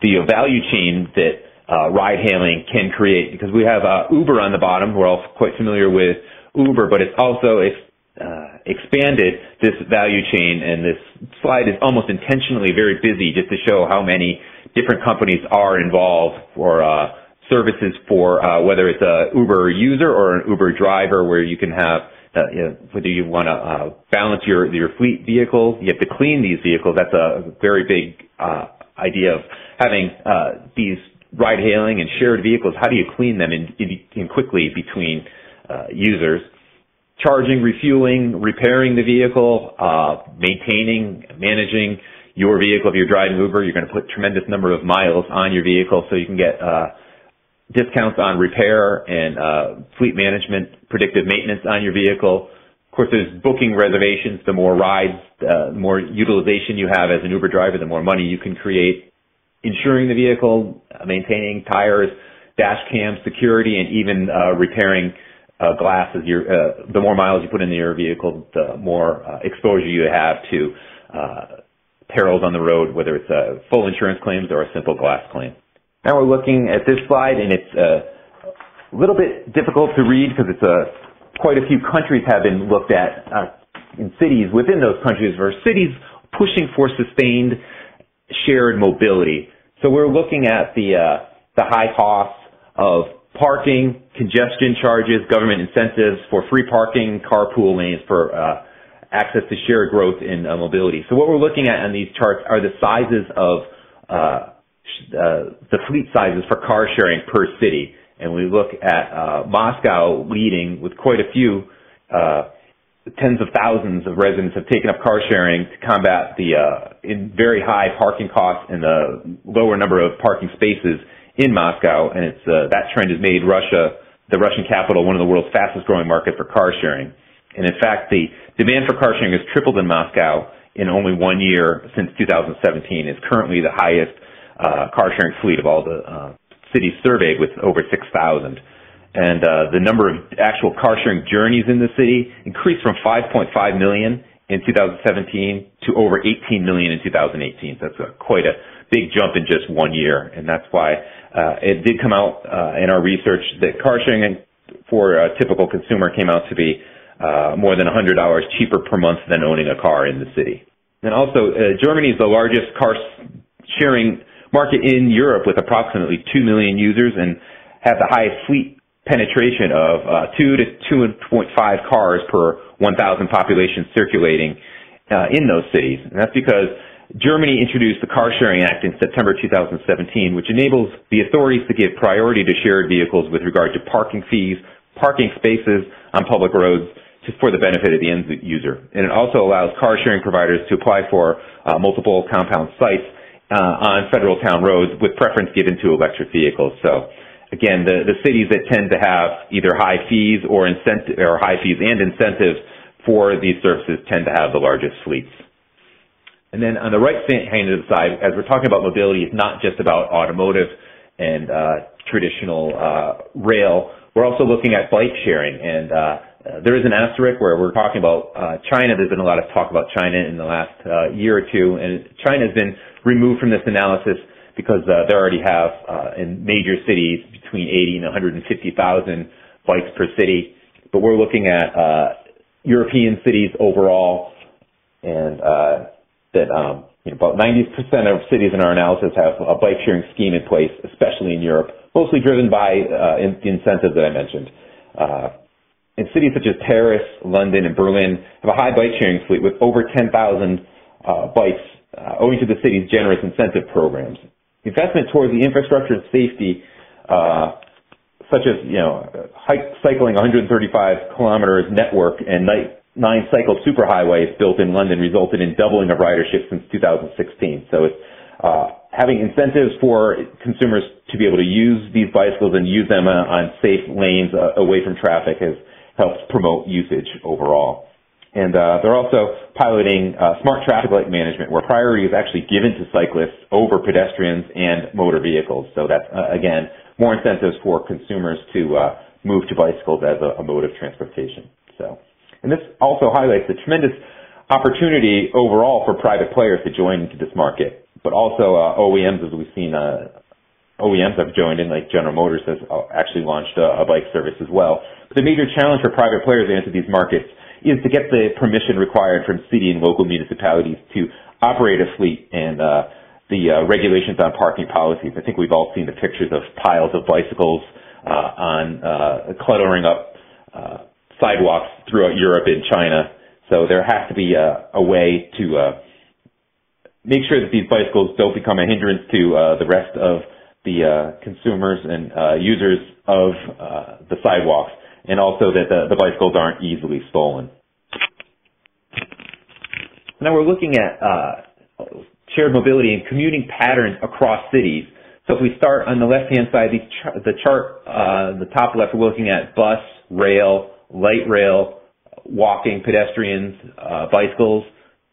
the value chain that ride-hailing can create because we have Uber on the bottom. We're all quite familiar with Uber, but it's also uh, expanded this value chain, and this slide is almost intentionally very busy just to show how many different companies are involved for uh, services for uh, whether it's a Uber user or an Uber driver, where you can have uh, you know, whether you want to uh, balance your your fleet vehicles, you have to clean these vehicles. That's a very big uh, idea of having uh, these ride hailing and shared vehicles. How do you clean them in, in, in quickly between uh, users? charging, refueling, repairing the vehicle, uh, maintaining, managing your vehicle. If you're driving Uber, you're going to put tremendous number of miles on your vehicle so you can get uh, discounts on repair and uh, fleet management, predictive maintenance on your vehicle. Of course, there's booking reservations. The more rides, uh, the more utilization you have as an Uber driver, the more money you can create. Insuring the vehicle, uh, maintaining tires, dash cam, security, and even uh, repairing uh, glass as your, uh, the more miles you put into your vehicle, the more uh, exposure you have to uh, perils on the road, whether it's a full insurance claims or a simple glass claim. Now we're looking at this slide, and it's uh, a little bit difficult to read because it's a quite a few countries have been looked at uh, in cities within those countries, versus cities pushing for sustained shared mobility. So we're looking at the uh, the high costs of parking, congestion charges, government incentives for free parking, carpool lanes for uh, access to shared growth in uh, mobility. So what we're looking at on these charts are the sizes of uh, uh, the fleet sizes for car sharing per city. And we look at uh, Moscow leading with quite a few uh, tens of thousands of residents have taken up car sharing to combat the uh, very high parking costs and the lower number of parking spaces in Moscow, and it's uh, that trend has made Russia, the Russian capital, one of the world's fastest growing market for car sharing. And in fact, the demand for car sharing has tripled in Moscow in only one year since 2017. It's currently the highest uh, car sharing fleet of all the uh, cities surveyed, with over 6,000 and uh, the number of actual car sharing journeys in the city increased from 5.5 million in 2017 to over 18 million in 2018. So that's a, quite a big jump in just one year, and that's why uh, it did come out uh, in our research that car sharing for a typical consumer came out to be uh, more than $100 cheaper per month than owning a car in the city. And also, uh, Germany is the largest car sharing market in Europe with approximately 2 million users and have the highest fleet penetration of uh, 2 to 2.5 cars per 1,000 population circulating uh, in those cities. And that's because Germany introduced the Car Sharing Act in September 2017, which enables the authorities to give priority to shared vehicles with regard to parking fees, parking spaces on public roads for the benefit of the end user. And it also allows car sharing providers to apply for uh, multiple compound sites uh, on federal town roads with preference given to electric vehicles. So again, the, the cities that tend to have either high fees or incentive or high fees and incentives for these services tend to have the largest fleets. And then on the right hand of the side, as we're talking about mobility, it's not just about automotive and uh, traditional uh, rail. We're also looking at bike sharing, and uh, there is an asterisk where we're talking about uh, China. There's been a lot of talk about China in the last uh, year or two, and China has been removed from this analysis because uh, they already have in major cities between 80 and 150,000 bikes per city. But we're looking at European cities overall, and that um, you know, about 90% of cities in our analysis have a bike sharing scheme in place, especially in Europe, mostly driven by uh, in, the incentives that I mentioned. Uh, in cities such as Paris, London, and Berlin have a high bike sharing fleet with over 10,000 uh, bikes uh, owing to the city's generous incentive programs investment towards the infrastructure and safety, uh, such as you know, hike, cycling 135 kilometers network and night, nine cycle superhighways built in London resulted in doubling of ridership since 2016. So it's uh, having incentives for consumers to be able to use these bicycles and use them uh, on safe lanes uh, away from traffic has helped promote usage overall. And uh, they're also piloting uh, smart traffic light management, where priority is actually given to cyclists over pedestrians and motor vehicles. So that's uh, again more incentives for consumers to move to bicycles as a, a, mode of transportation. So, and this also highlights the tremendous opportunity overall for private players to join into this market, but also uh, OEMs, as we've seen. Uh, OEMs have joined in, like General Motors has actually launched a, a bike service as well. But the major challenge for private players to enter these markets is to get the permission required from city and local municipalities to operate a fleet and uh, the uh, regulations on parking policies. I think we've all seen the pictures of piles of bicycles uh, on uh, cluttering up uh, sidewalks throughout Europe and China. So there has to be a, a way to uh, make sure that these bicycles don't become a hindrance to uh, the rest of the uh, consumers and uh, users of uh, the sidewalks and also that the, the bicycles aren't easily stolen. Now we're looking at uh, shared mobility and commuting patterns across cities. So if we start on the left-hand side, the, ch- the chart, uh, the top left, we're looking at bus, rail, light rail, walking, pedestrians, uh, bicycles,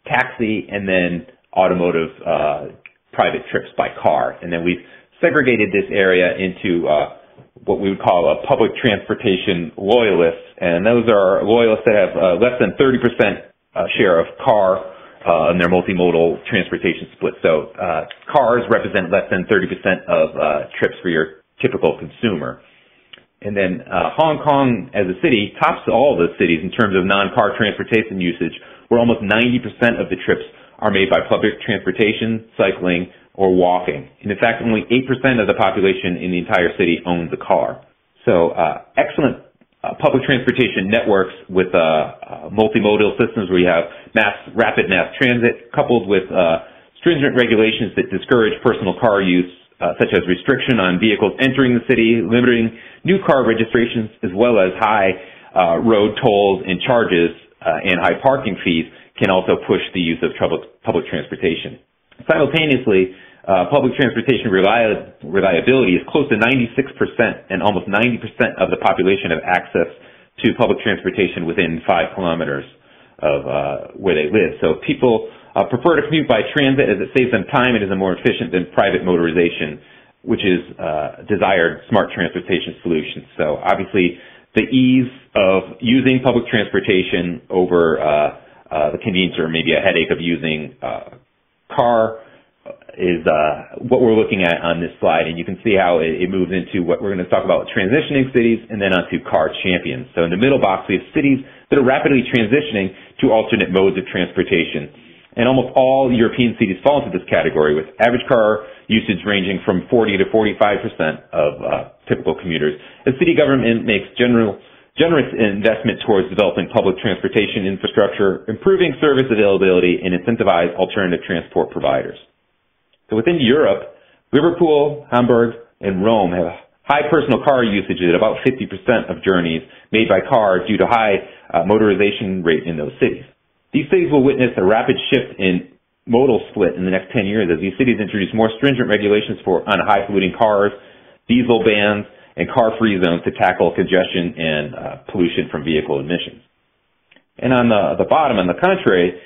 taxi, and then automotive uh, private trips by car. And then we've segregated this area into uh, what we would call a public transportation loyalists, and those are loyalists that have uh, less than 30% uh, share of car uh, in their multimodal transportation split. So uh, cars represent less than 30% of uh, trips for your typical consumer. And then uh, Hong Kong as a city tops all the cities in terms of non-car transportation usage, where almost 90% of the trips are made by public transportation, cycling, or walking. And in fact, only 8% of the population in the entire city owns a car. So uh, excellent uh, public transportation networks with uh, uh, multimodal systems where you have mass, rapid mass transit coupled with uh, stringent regulations that discourage personal car use, uh, such as restriction on vehicles entering the city, limiting new car registrations, as well as high uh, road tolls and charges and high parking fees can also push the use of public transportation. Simultaneously, uh, public transportation reliab- reliability is close to 96% and almost 90% of the population have access to public transportation within five kilometers of uh, where they live. So people uh, prefer to commute by transit as it saves them time and is more efficient than private motorization, which is uh, desired smart transportation solutions. So obviously the ease of using public transportation over uh, uh, the convenience or maybe a headache of using car is uh, what we're looking at on this slide, and you can see how it, it moves into what we're going to talk about transitioning cities and then onto car champions. So in the middle box, we have cities that are rapidly transitioning to alternate modes of transportation. And almost all European cities fall into this category with average car usage ranging from 40 to 45% of uh, typical commuters. The city government makes general generous investment towards developing public transportation infrastructure, improving service availability, and incentivize alternative transport providers. So within Europe, Liverpool, Hamburg, and Rome have high personal car usage at about 50% of journeys made by car due to high uh, motorization rate in those cities. These cities will witness a rapid shift in modal split in the next 10 years as these cities introduce more stringent regulations for on high polluting cars, diesel bans, and car-free zones to tackle congestion and uh, pollution from vehicle emissions. And on the, the bottom, on the contrary,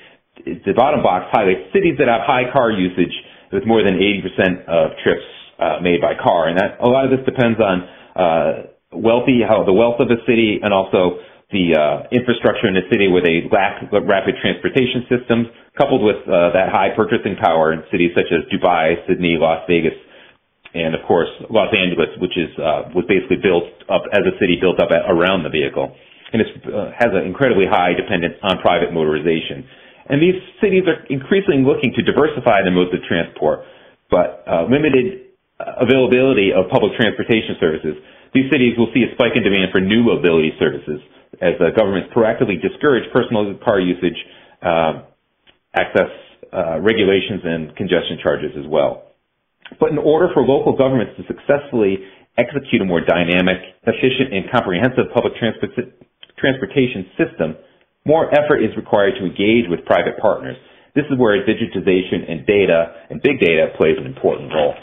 the bottom box highlights cities that have high car usage with more than 80% of trips uh, made by car. And that a lot of this depends on uh, wealthy, how the wealth of a city, and also the uh, infrastructure in the city where they lack rapid transportation systems, coupled with uh, that high purchasing power in cities such as Dubai, Sydney, Las Vegas, and of course Los Angeles, which is uh, was basically built up as a city built up at, around the vehicle, and it uh, has an incredibly high dependence on private motorization. And these cities are increasingly looking to diversify their modes of transport, but uh, limited availability of public transportation services. These cities will see a spike in demand for new mobility services as the governments proactively discourage personal car usage, uh, access uh, regulations, and congestion charges as well. But in order for local governments to successfully execute a more dynamic, efficient, and comprehensive public transport transportation system, more effort is required to engage with private partners. This is where digitization and data and big data plays an important role.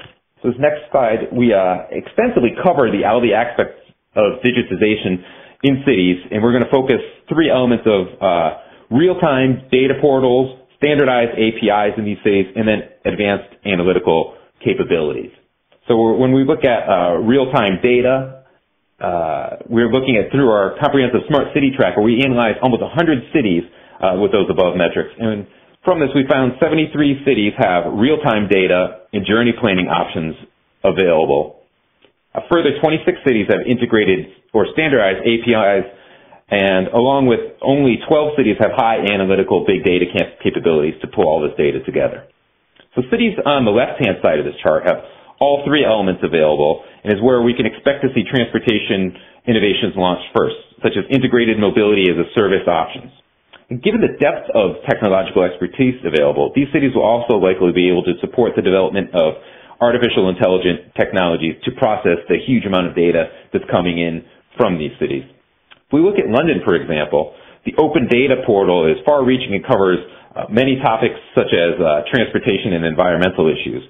So this next slide, we uh, extensively cover the all the aspects of digitization in cities, and we're going to focus three elements of uh, real-time data portals, standardized APIs in these cities, and then advanced analytical capabilities. So when we look at uh, real-time data, uh, we're looking at through our comprehensive smart city tracker, we analyzed almost 100 cities uh, with those above metrics. And from this, we found 73 cities have real-time data and journey planning options available. A further 26 cities have integrated or standardized APIs, and along with only 12 cities have high analytical big data capabilities to pull all this data together. So cities on the left-hand side of this chart have all three elements available and is where we can expect to see transportation innovations launched first, such as integrated mobility as a service options. And given the depth of technological expertise available, these cities will also likely be able to support the development of artificial intelligent technologies to process the huge amount of data that's coming in from these cities. If we look at London, for example, the open data portal is far reaching and covers uh, many topics such as uh, transportation and environmental issues.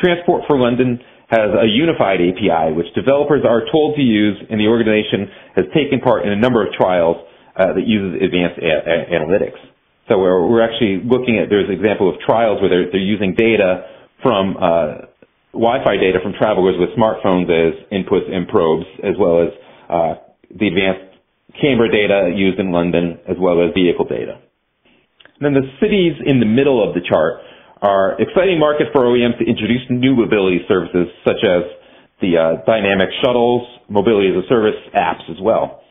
Transport for London has a unified API, which developers are told to use, and the organization has taken part in a number of trials uh, that uses advanced a- analytics. So we're, we're, actually looking at, there's an example of trials where they're, they're using data from uh, Wi-Fi data from travelers with smartphones as inputs and probes, as well as uh, the advanced camera data used in London, as well as vehicle data. And then the cities in the middle of the chart are exciting markets for OEMs to introduce new mobility services such as the uh, dynamic shuttles, mobility as a service apps as well.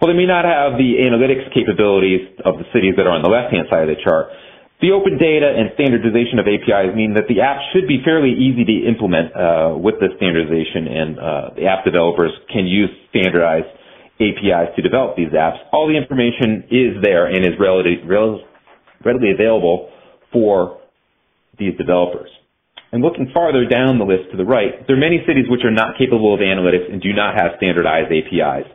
While they may not have the analytics capabilities of the cities that are on the left-hand side of the chart, the open data and standardization of APIs mean that the apps should be fairly easy to implement uh, with the standardization, and uh, the app developers can use standardized APIs to develop these apps. All the information is there and is readily, readily available for these developers. And looking farther down the list to the right, there are many cities which are not capable of analytics and do not have standardized APIs.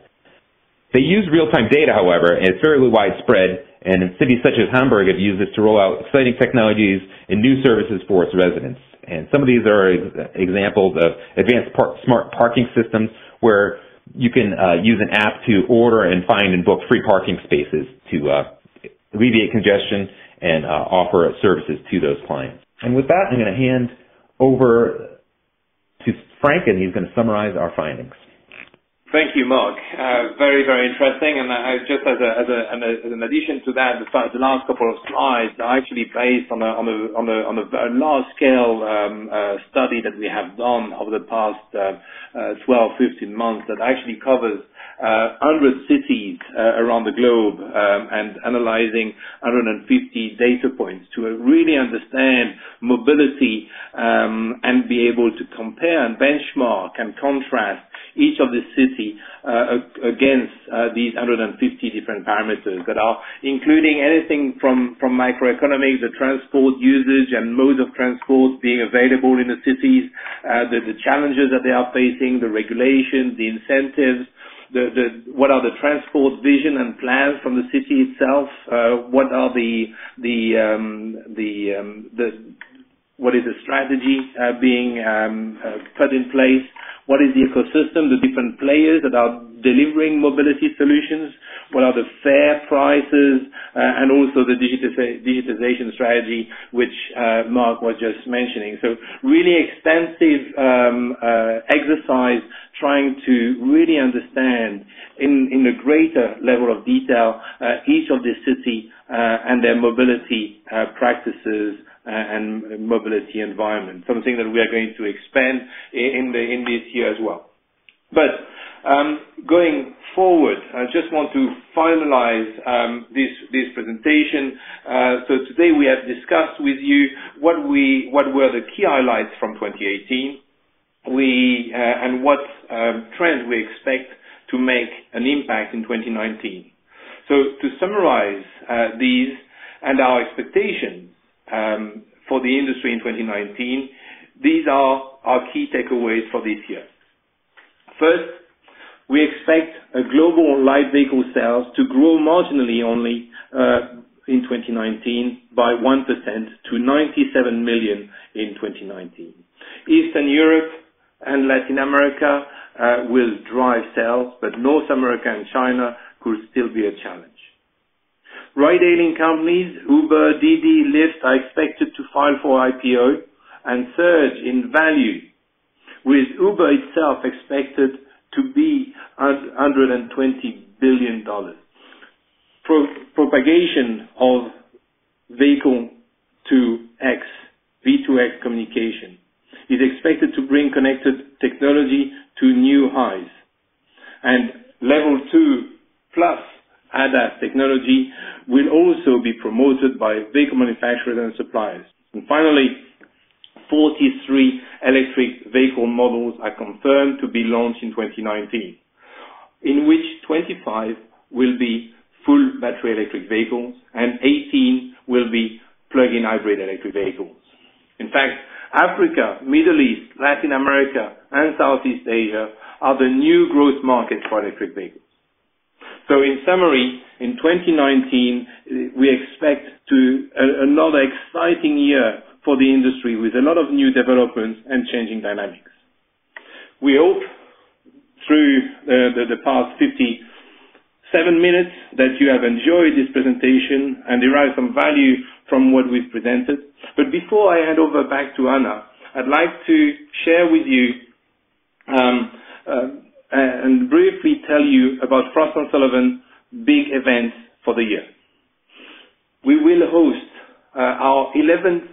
They use real-time data, however, and it's fairly widespread, and in cities such as Hamburg have used this to roll out exciting technologies and new services for its residents. And some of these are ex- examples of advanced par- smart parking systems where you can uh, use an app to order and find and book free parking spaces to uh, alleviate congestion and uh, offer services to those clients. And with that, I'm going to hand over to Frank, and he's going to summarize our findings. Thank you, Mark. Uh, very, very interesting. And uh, just as, a, as, a, as, an addition to that, the, the, last couple of slides are actually based on a, on a, on a, on a large-scale um, uh, study that we have done over the past uh, uh, 12, 15 months that actually covers 100 cities uh, around the globe um, and analyzing 150 data points to really understand mobility um, and be able to compare and benchmark and contrast each of the city uh, against uh, these 150 different parameters that are including anything from, from microeconomics, the transport usage and modes of transport being available in the cities, uh, the, the challenges that they are facing, the regulations, the incentives, what are the transport vision and plans from the city itself? Uh, what are the the um the um the what is the strategy uh, being um, uh, put in place? What is the ecosystem, the different players that are delivering mobility solutions? What are the fair prices, uh, and also the digitization strategy, which Mark was just mentioning. So really extensive um, exercise trying to really understand in, a greater level of detail each of the city and their mobility practices and mobility environment, something that we are going to expand in, the, in this year as well. But um, going forward, I just want to finalize um, this, this presentation. Uh, so today we have discussed with you what, we, what were the key highlights from 2018 we, uh, and what um, trends we expect to make an impact in 2019. So to summarize uh, these and our expectations, for the industry in 2019. These are our key takeaways for this year. First, we expect a global light vehicle sales to grow marginally only uh, in 2019 by 1% to 97 million in 2019. Eastern Europe and Latin America uh, will drive sales, but North America and China could still be a challenge. Ride-hailing companies, Uber, Didi, Lyft, are expected to file for IPO and surge in value, with Uber itself expected to be $120 billion. propagation of vehicle to X, V2X communication, is expected to bring connected technology to new highs. And level 2 plus ADAS technology will also be promoted by vehicle manufacturers and suppliers. And finally, 43 electric vehicle models are confirmed to be launched in 2019, in which 25 will be full battery electric vehicles and 18 will be plug-in hybrid electric vehicles. In fact, Africa, Middle East, Latin America, and Southeast Asia are the new growth markets for electric vehicles. So in summary, in 2019, we expect to another exciting year for the industry with a lot of new developments and changing dynamics. We hope through the past 57 minutes that you have enjoyed this presentation and derived some value from what we've presented. But before I hand over back to Anna, I'd like to share with you um, uh, and briefly tell you about Frost & Sullivan big events for the year. We will host uh, our 11th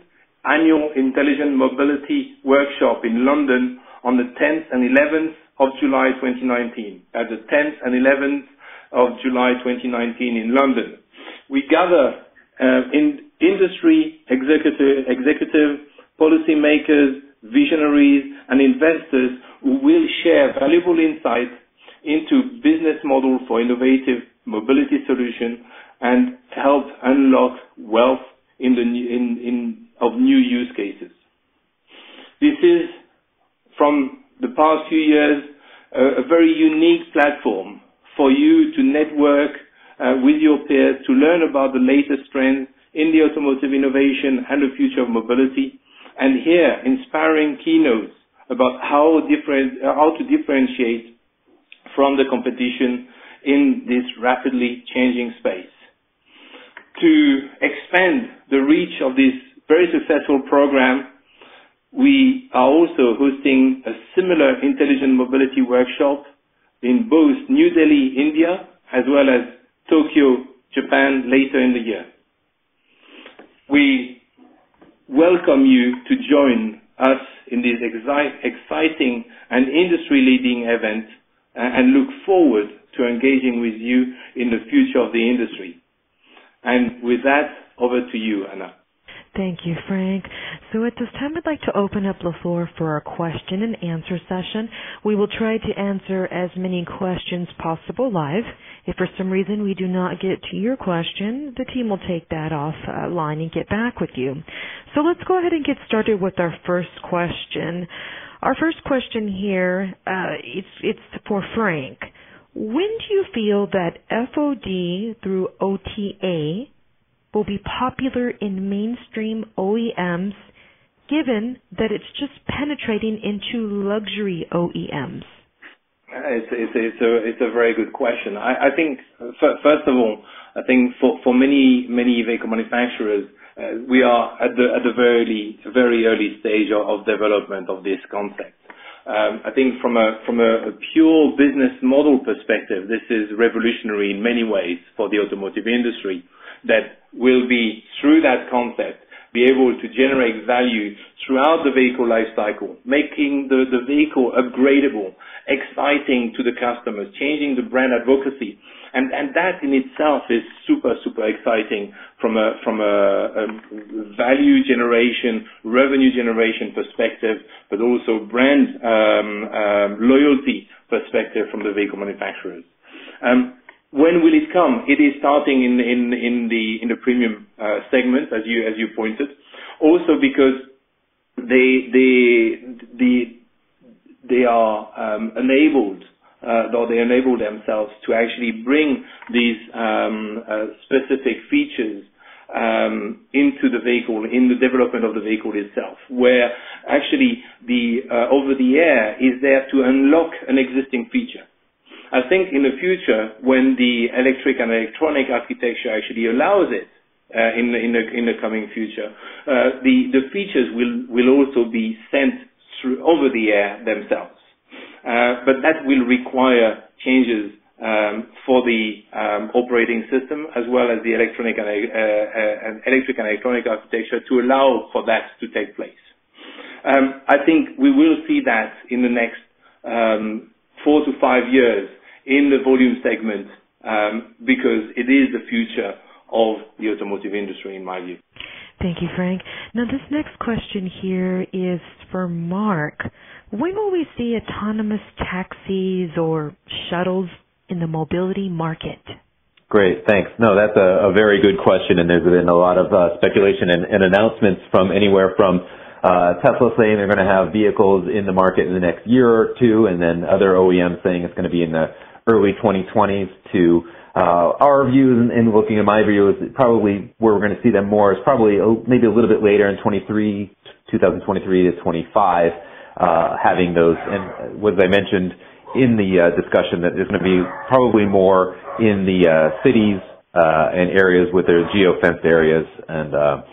annual Intelligent Mobility Workshop in London on the 10th and 11th of July 2019. At the 10th and 11th of July 2019 in London. We gather uh, in industry executive, executive policymakers, visionaries, and investors who will share valuable insights into business model for innovative mobility solution and help unlock wealth in the in, in of new use cases. This is from the past few years a, a very unique platform for you to network uh, with your peers to learn about the latest trends in the automotive innovation and the future of mobility, and hear inspiring keynotes about how, different, how to differentiate from the competition in this rapidly changing space. To expand the reach of this very successful program, we are also hosting a similar intelligent mobility workshop in both New Delhi, India, as well as Tokyo, Japan later in the year. We welcome you to join us in this exciting and industry-leading event and look forward to engaging with you in the future of the industry. And with that, over to you, Anna. Thank you, Frank. So at this time, I'd like to open up the floor for our question and answer session. We will try to answer as many questions possible live. If for some reason we do not get to your question, the team will take that off uh, and get back with you. So let's go ahead and get started with our first question. Our first question here, uh, it's, it's for Frank. When do you feel that FOD through OTA will be popular in mainstream OEMs given that it's just penetrating into luxury OEMs? It's, it's, it's, a, it's a very good question. I, I think, first of all, I think for, for many, many vehicle manufacturers, uh, we are at the, at the very, very early stage of, of development of this concept. Um, I think from a from a, a, pure business model perspective, this is revolutionary in many ways for the automotive industry that will be, through that concept, be able to generate value throughout the vehicle life cycle, making the, the vehicle upgradable, exciting to the customers, changing the brand advocacy. And, and that in itself is super, super exciting from a, from a, a value generation, revenue generation perspective, but also brand um, um, loyalty perspective from the vehicle manufacturers. Um, when will it come? It is starting in the in the premium uh, segment, as you as you pointed. Also because they are um, enabled uh, or they enable themselves to actually bring these um, uh, specific features um, into the vehicle, in the development of the vehicle itself, where actually the uh, over the air is there to unlock an existing feature. I think in the future, when the electric and electronic architecture actually allows it, uh, in, the, in, the, in the coming future, uh, the, the features will, will also be sent through, over the air themselves. Uh, but that will require changes um, for the um, operating system as well as the electronic and, uh, uh, electric and electronic architecture to allow for that to take place. Um, I think we will see that in the next um, four to five years in the volume segment um, because it is the future of the automotive industry, in my view. Thank you, Frank. Now, this next question here is for Mark. When will we see autonomous taxis or shuttles in the mobility market? Great, thanks. No, that's a, a very good question, and there's been a lot of uh, speculation and, and, announcements from anywhere from uh, Tesla saying they're going to have vehicles in the market in the next year or two, and then other OEMs saying it's going to be in the early 2020s to uh, our view and looking at my view is probably where we're going to see them more is probably maybe a little bit later in 23, 2023 to 25, uh, having those. And as I mentioned in the uh, discussion, that there's going to be probably more in the uh, cities uh, and areas with their geo-fenced areas and uh,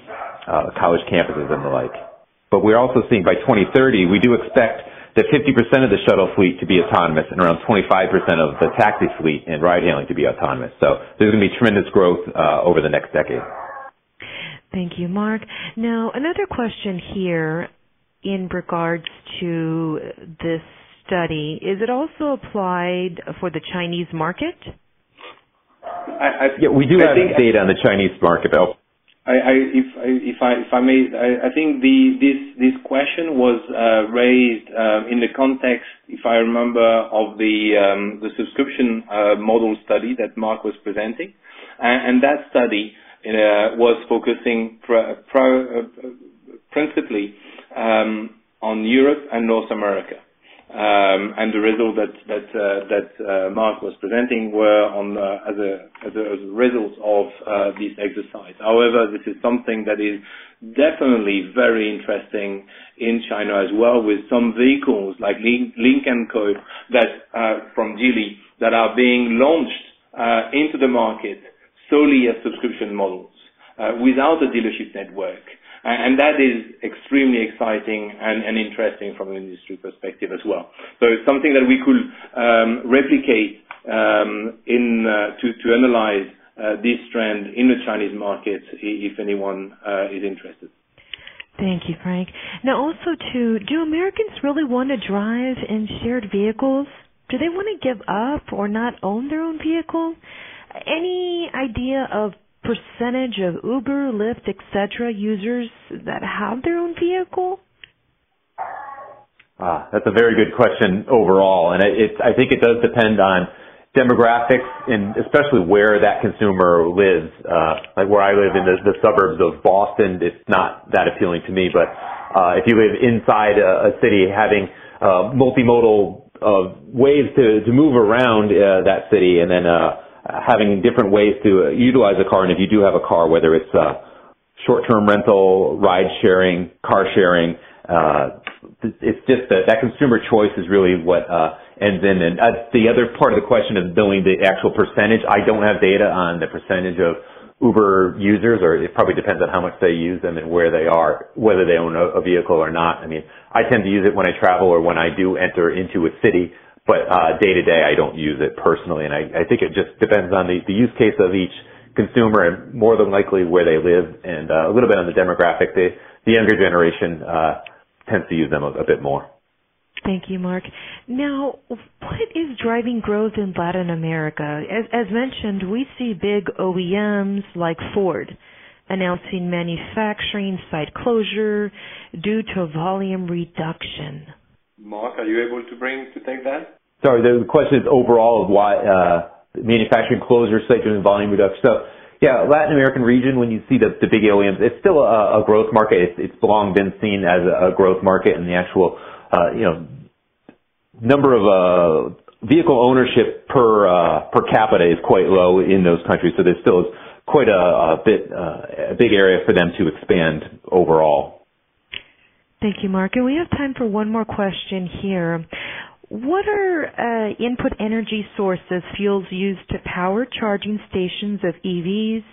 uh, college campuses and the like. But we're also seeing by 2030, we do expect that 50% of the shuttle fleet to be autonomous and around 25% of the taxi fleet and ride hailing to be autonomous. So there's going to be tremendous growth uh, over the next decade. Thank you, Mark. Now, another question here in regards to this study. Is it also applied for the Chinese market? I, I, yeah, we do I have data on the Chinese market. Oh, If I if I if I may, I I think the this this question was uh, raised uh, in the context, if I remember, of the um, the subscription uh, model study that Mark was presenting. And, and that study uh was focusing pr- pr- principally um, on Europe and North America. The result that that uh, that uh, Mark was presenting were on uh, as a as a as a result of this exercise. However, this is something that is definitely very interesting in China as well, with some vehicles like Lynk & Co that uh from Geely that are being launched uh into the market solely as subscription models without a dealership network. And that is extremely exciting and interesting from an industry perspective as well. So it's something that we could um, replicate um, uh, to analyze uh, this trend in the Chinese market if anyone uh, is interested. Thank you, Frank. Now also too, do Americans really want to drive in shared vehicles? Do they want to give up or not own their own vehicle? Any idea of percentage of Uber, Lyft, et cetera, users that have their own vehicle? Ah, that's a very good question overall. And I think it does depend on demographics and especially where that consumer lives. Uh, like where I live in the suburbs of Boston, it's not that appealing to me. But uh, if you live inside a city, having uh, multimodal uh, ways to move around that city and then having different ways to uh, utilize a car, and if you do have a car, whether it's uh, short-term rental, ride sharing, car sharing, uh, it's just that consumer choice is really what ends in. And the other part of the question of billing the actual percentage, I don't have data on the percentage of Uber users, or it probably depends on how much they use them and where they are, whether they own a vehicle or not. I mean, I tend to use it when I travel or when I do enter into a city, but uh, day to day, I don't use it personally. And I think it just depends on the the use case of each consumer and more than likely where they live and uh, a little bit on the demographic. The younger generation uh, tends to use them a bit more. Thank you, Mark. Now, what is driving growth in Latin America? As mentioned, we see big OEMs like Ford announcing manufacturing site closure due to volume reduction. Mark, are you able to bring to take that? Sorry, the question is overall of why manufacturing closure site due volume reduction. So yeah, Latin American region, when you see the the big OEMs, it's still a growth market. It's it's long been seen as a growth market and the actual uh, you know, number of uh, vehicle ownership per uh, per capita is quite low in those countries. So there still is quite a big area for them to expand overall. Thank you, Mark. And we have time for one more question here. What are uh, input energy sources fuels used to power charging stations of EVs?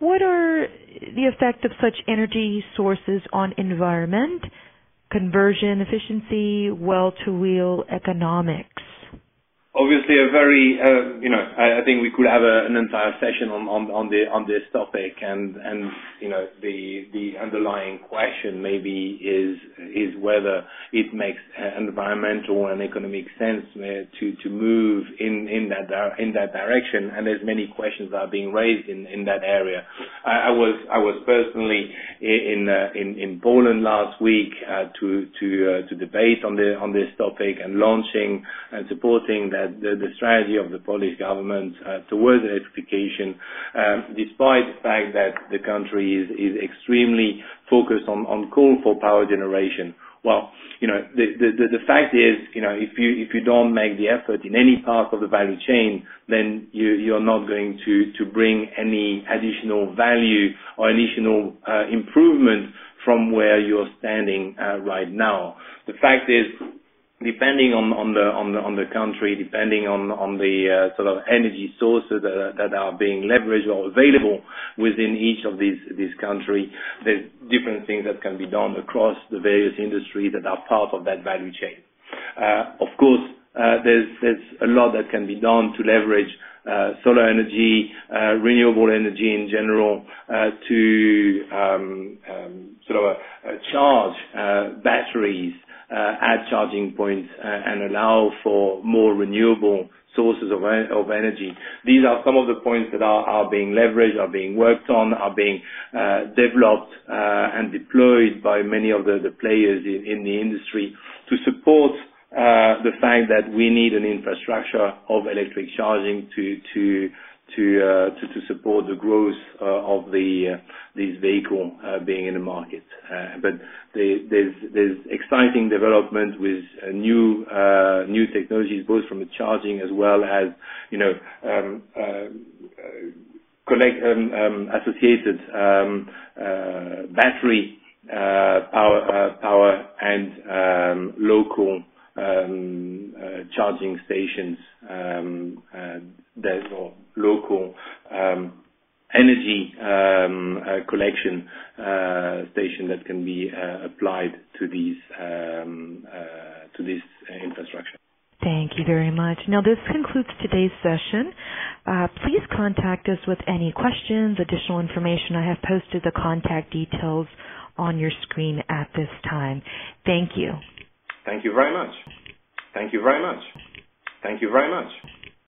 What are the effect of such energy sources on environment, conversion efficiency, well-to-wheel economics? Obviously, a very uh, you know I think we could have an entire session on on the on this topic. And and you know the the underlying question maybe is is whether it makes uh, environmental and economic sense uh, to to move in in that in that direction. And there's many questions that are being raised in in that area. I was I was personally uh, in in Poland last week to to to debate on the on this topic and launching and supporting the strategy of the Polish government uh, towards electrification, um, despite the fact that the country is extremely focused on coal for power generation. Well, you know, the fact is, you know, if you if you don't make the effort in any part of the value chain, then you're not going to bring any additional value or additional uh, improvement from where you're standing uh, right now. The fact is, depending on the country, depending on the uh, sort of energy sources that are being leveraged or available within each of these countries, there's different things that can be done across the various industries that are part of that value chain. Uh, of course, uh, there's a lot that can be done to leverage solar energy, renewable energy in general, to um, um, sort of charge batteries at charging points and allow for more renewable sources of, energy. These are some of the points that are, being leveraged, are being worked on, are being uh, developed uh, and deployed by many of the, players in, the industry to support uh, the fact that we need an infrastructure of electric charging to uh, to, support the growth uh, of the uh, these vehicles uh, being in the market. There's there's exciting development with new technologies, both from the charging as well as you know um, um, um, associated um, battery power power and um, local um, charging stations or local um, energy um, uh, collection uh, station that can be uh, applied to these um, to this infrastructure. Thank you very much. Now, this concludes today's session. Uh, please contact us with any questions, additional information. I have posted the contact details on your screen at this time. Thank you. Thank you very much. Thank you very much. Thank you very much.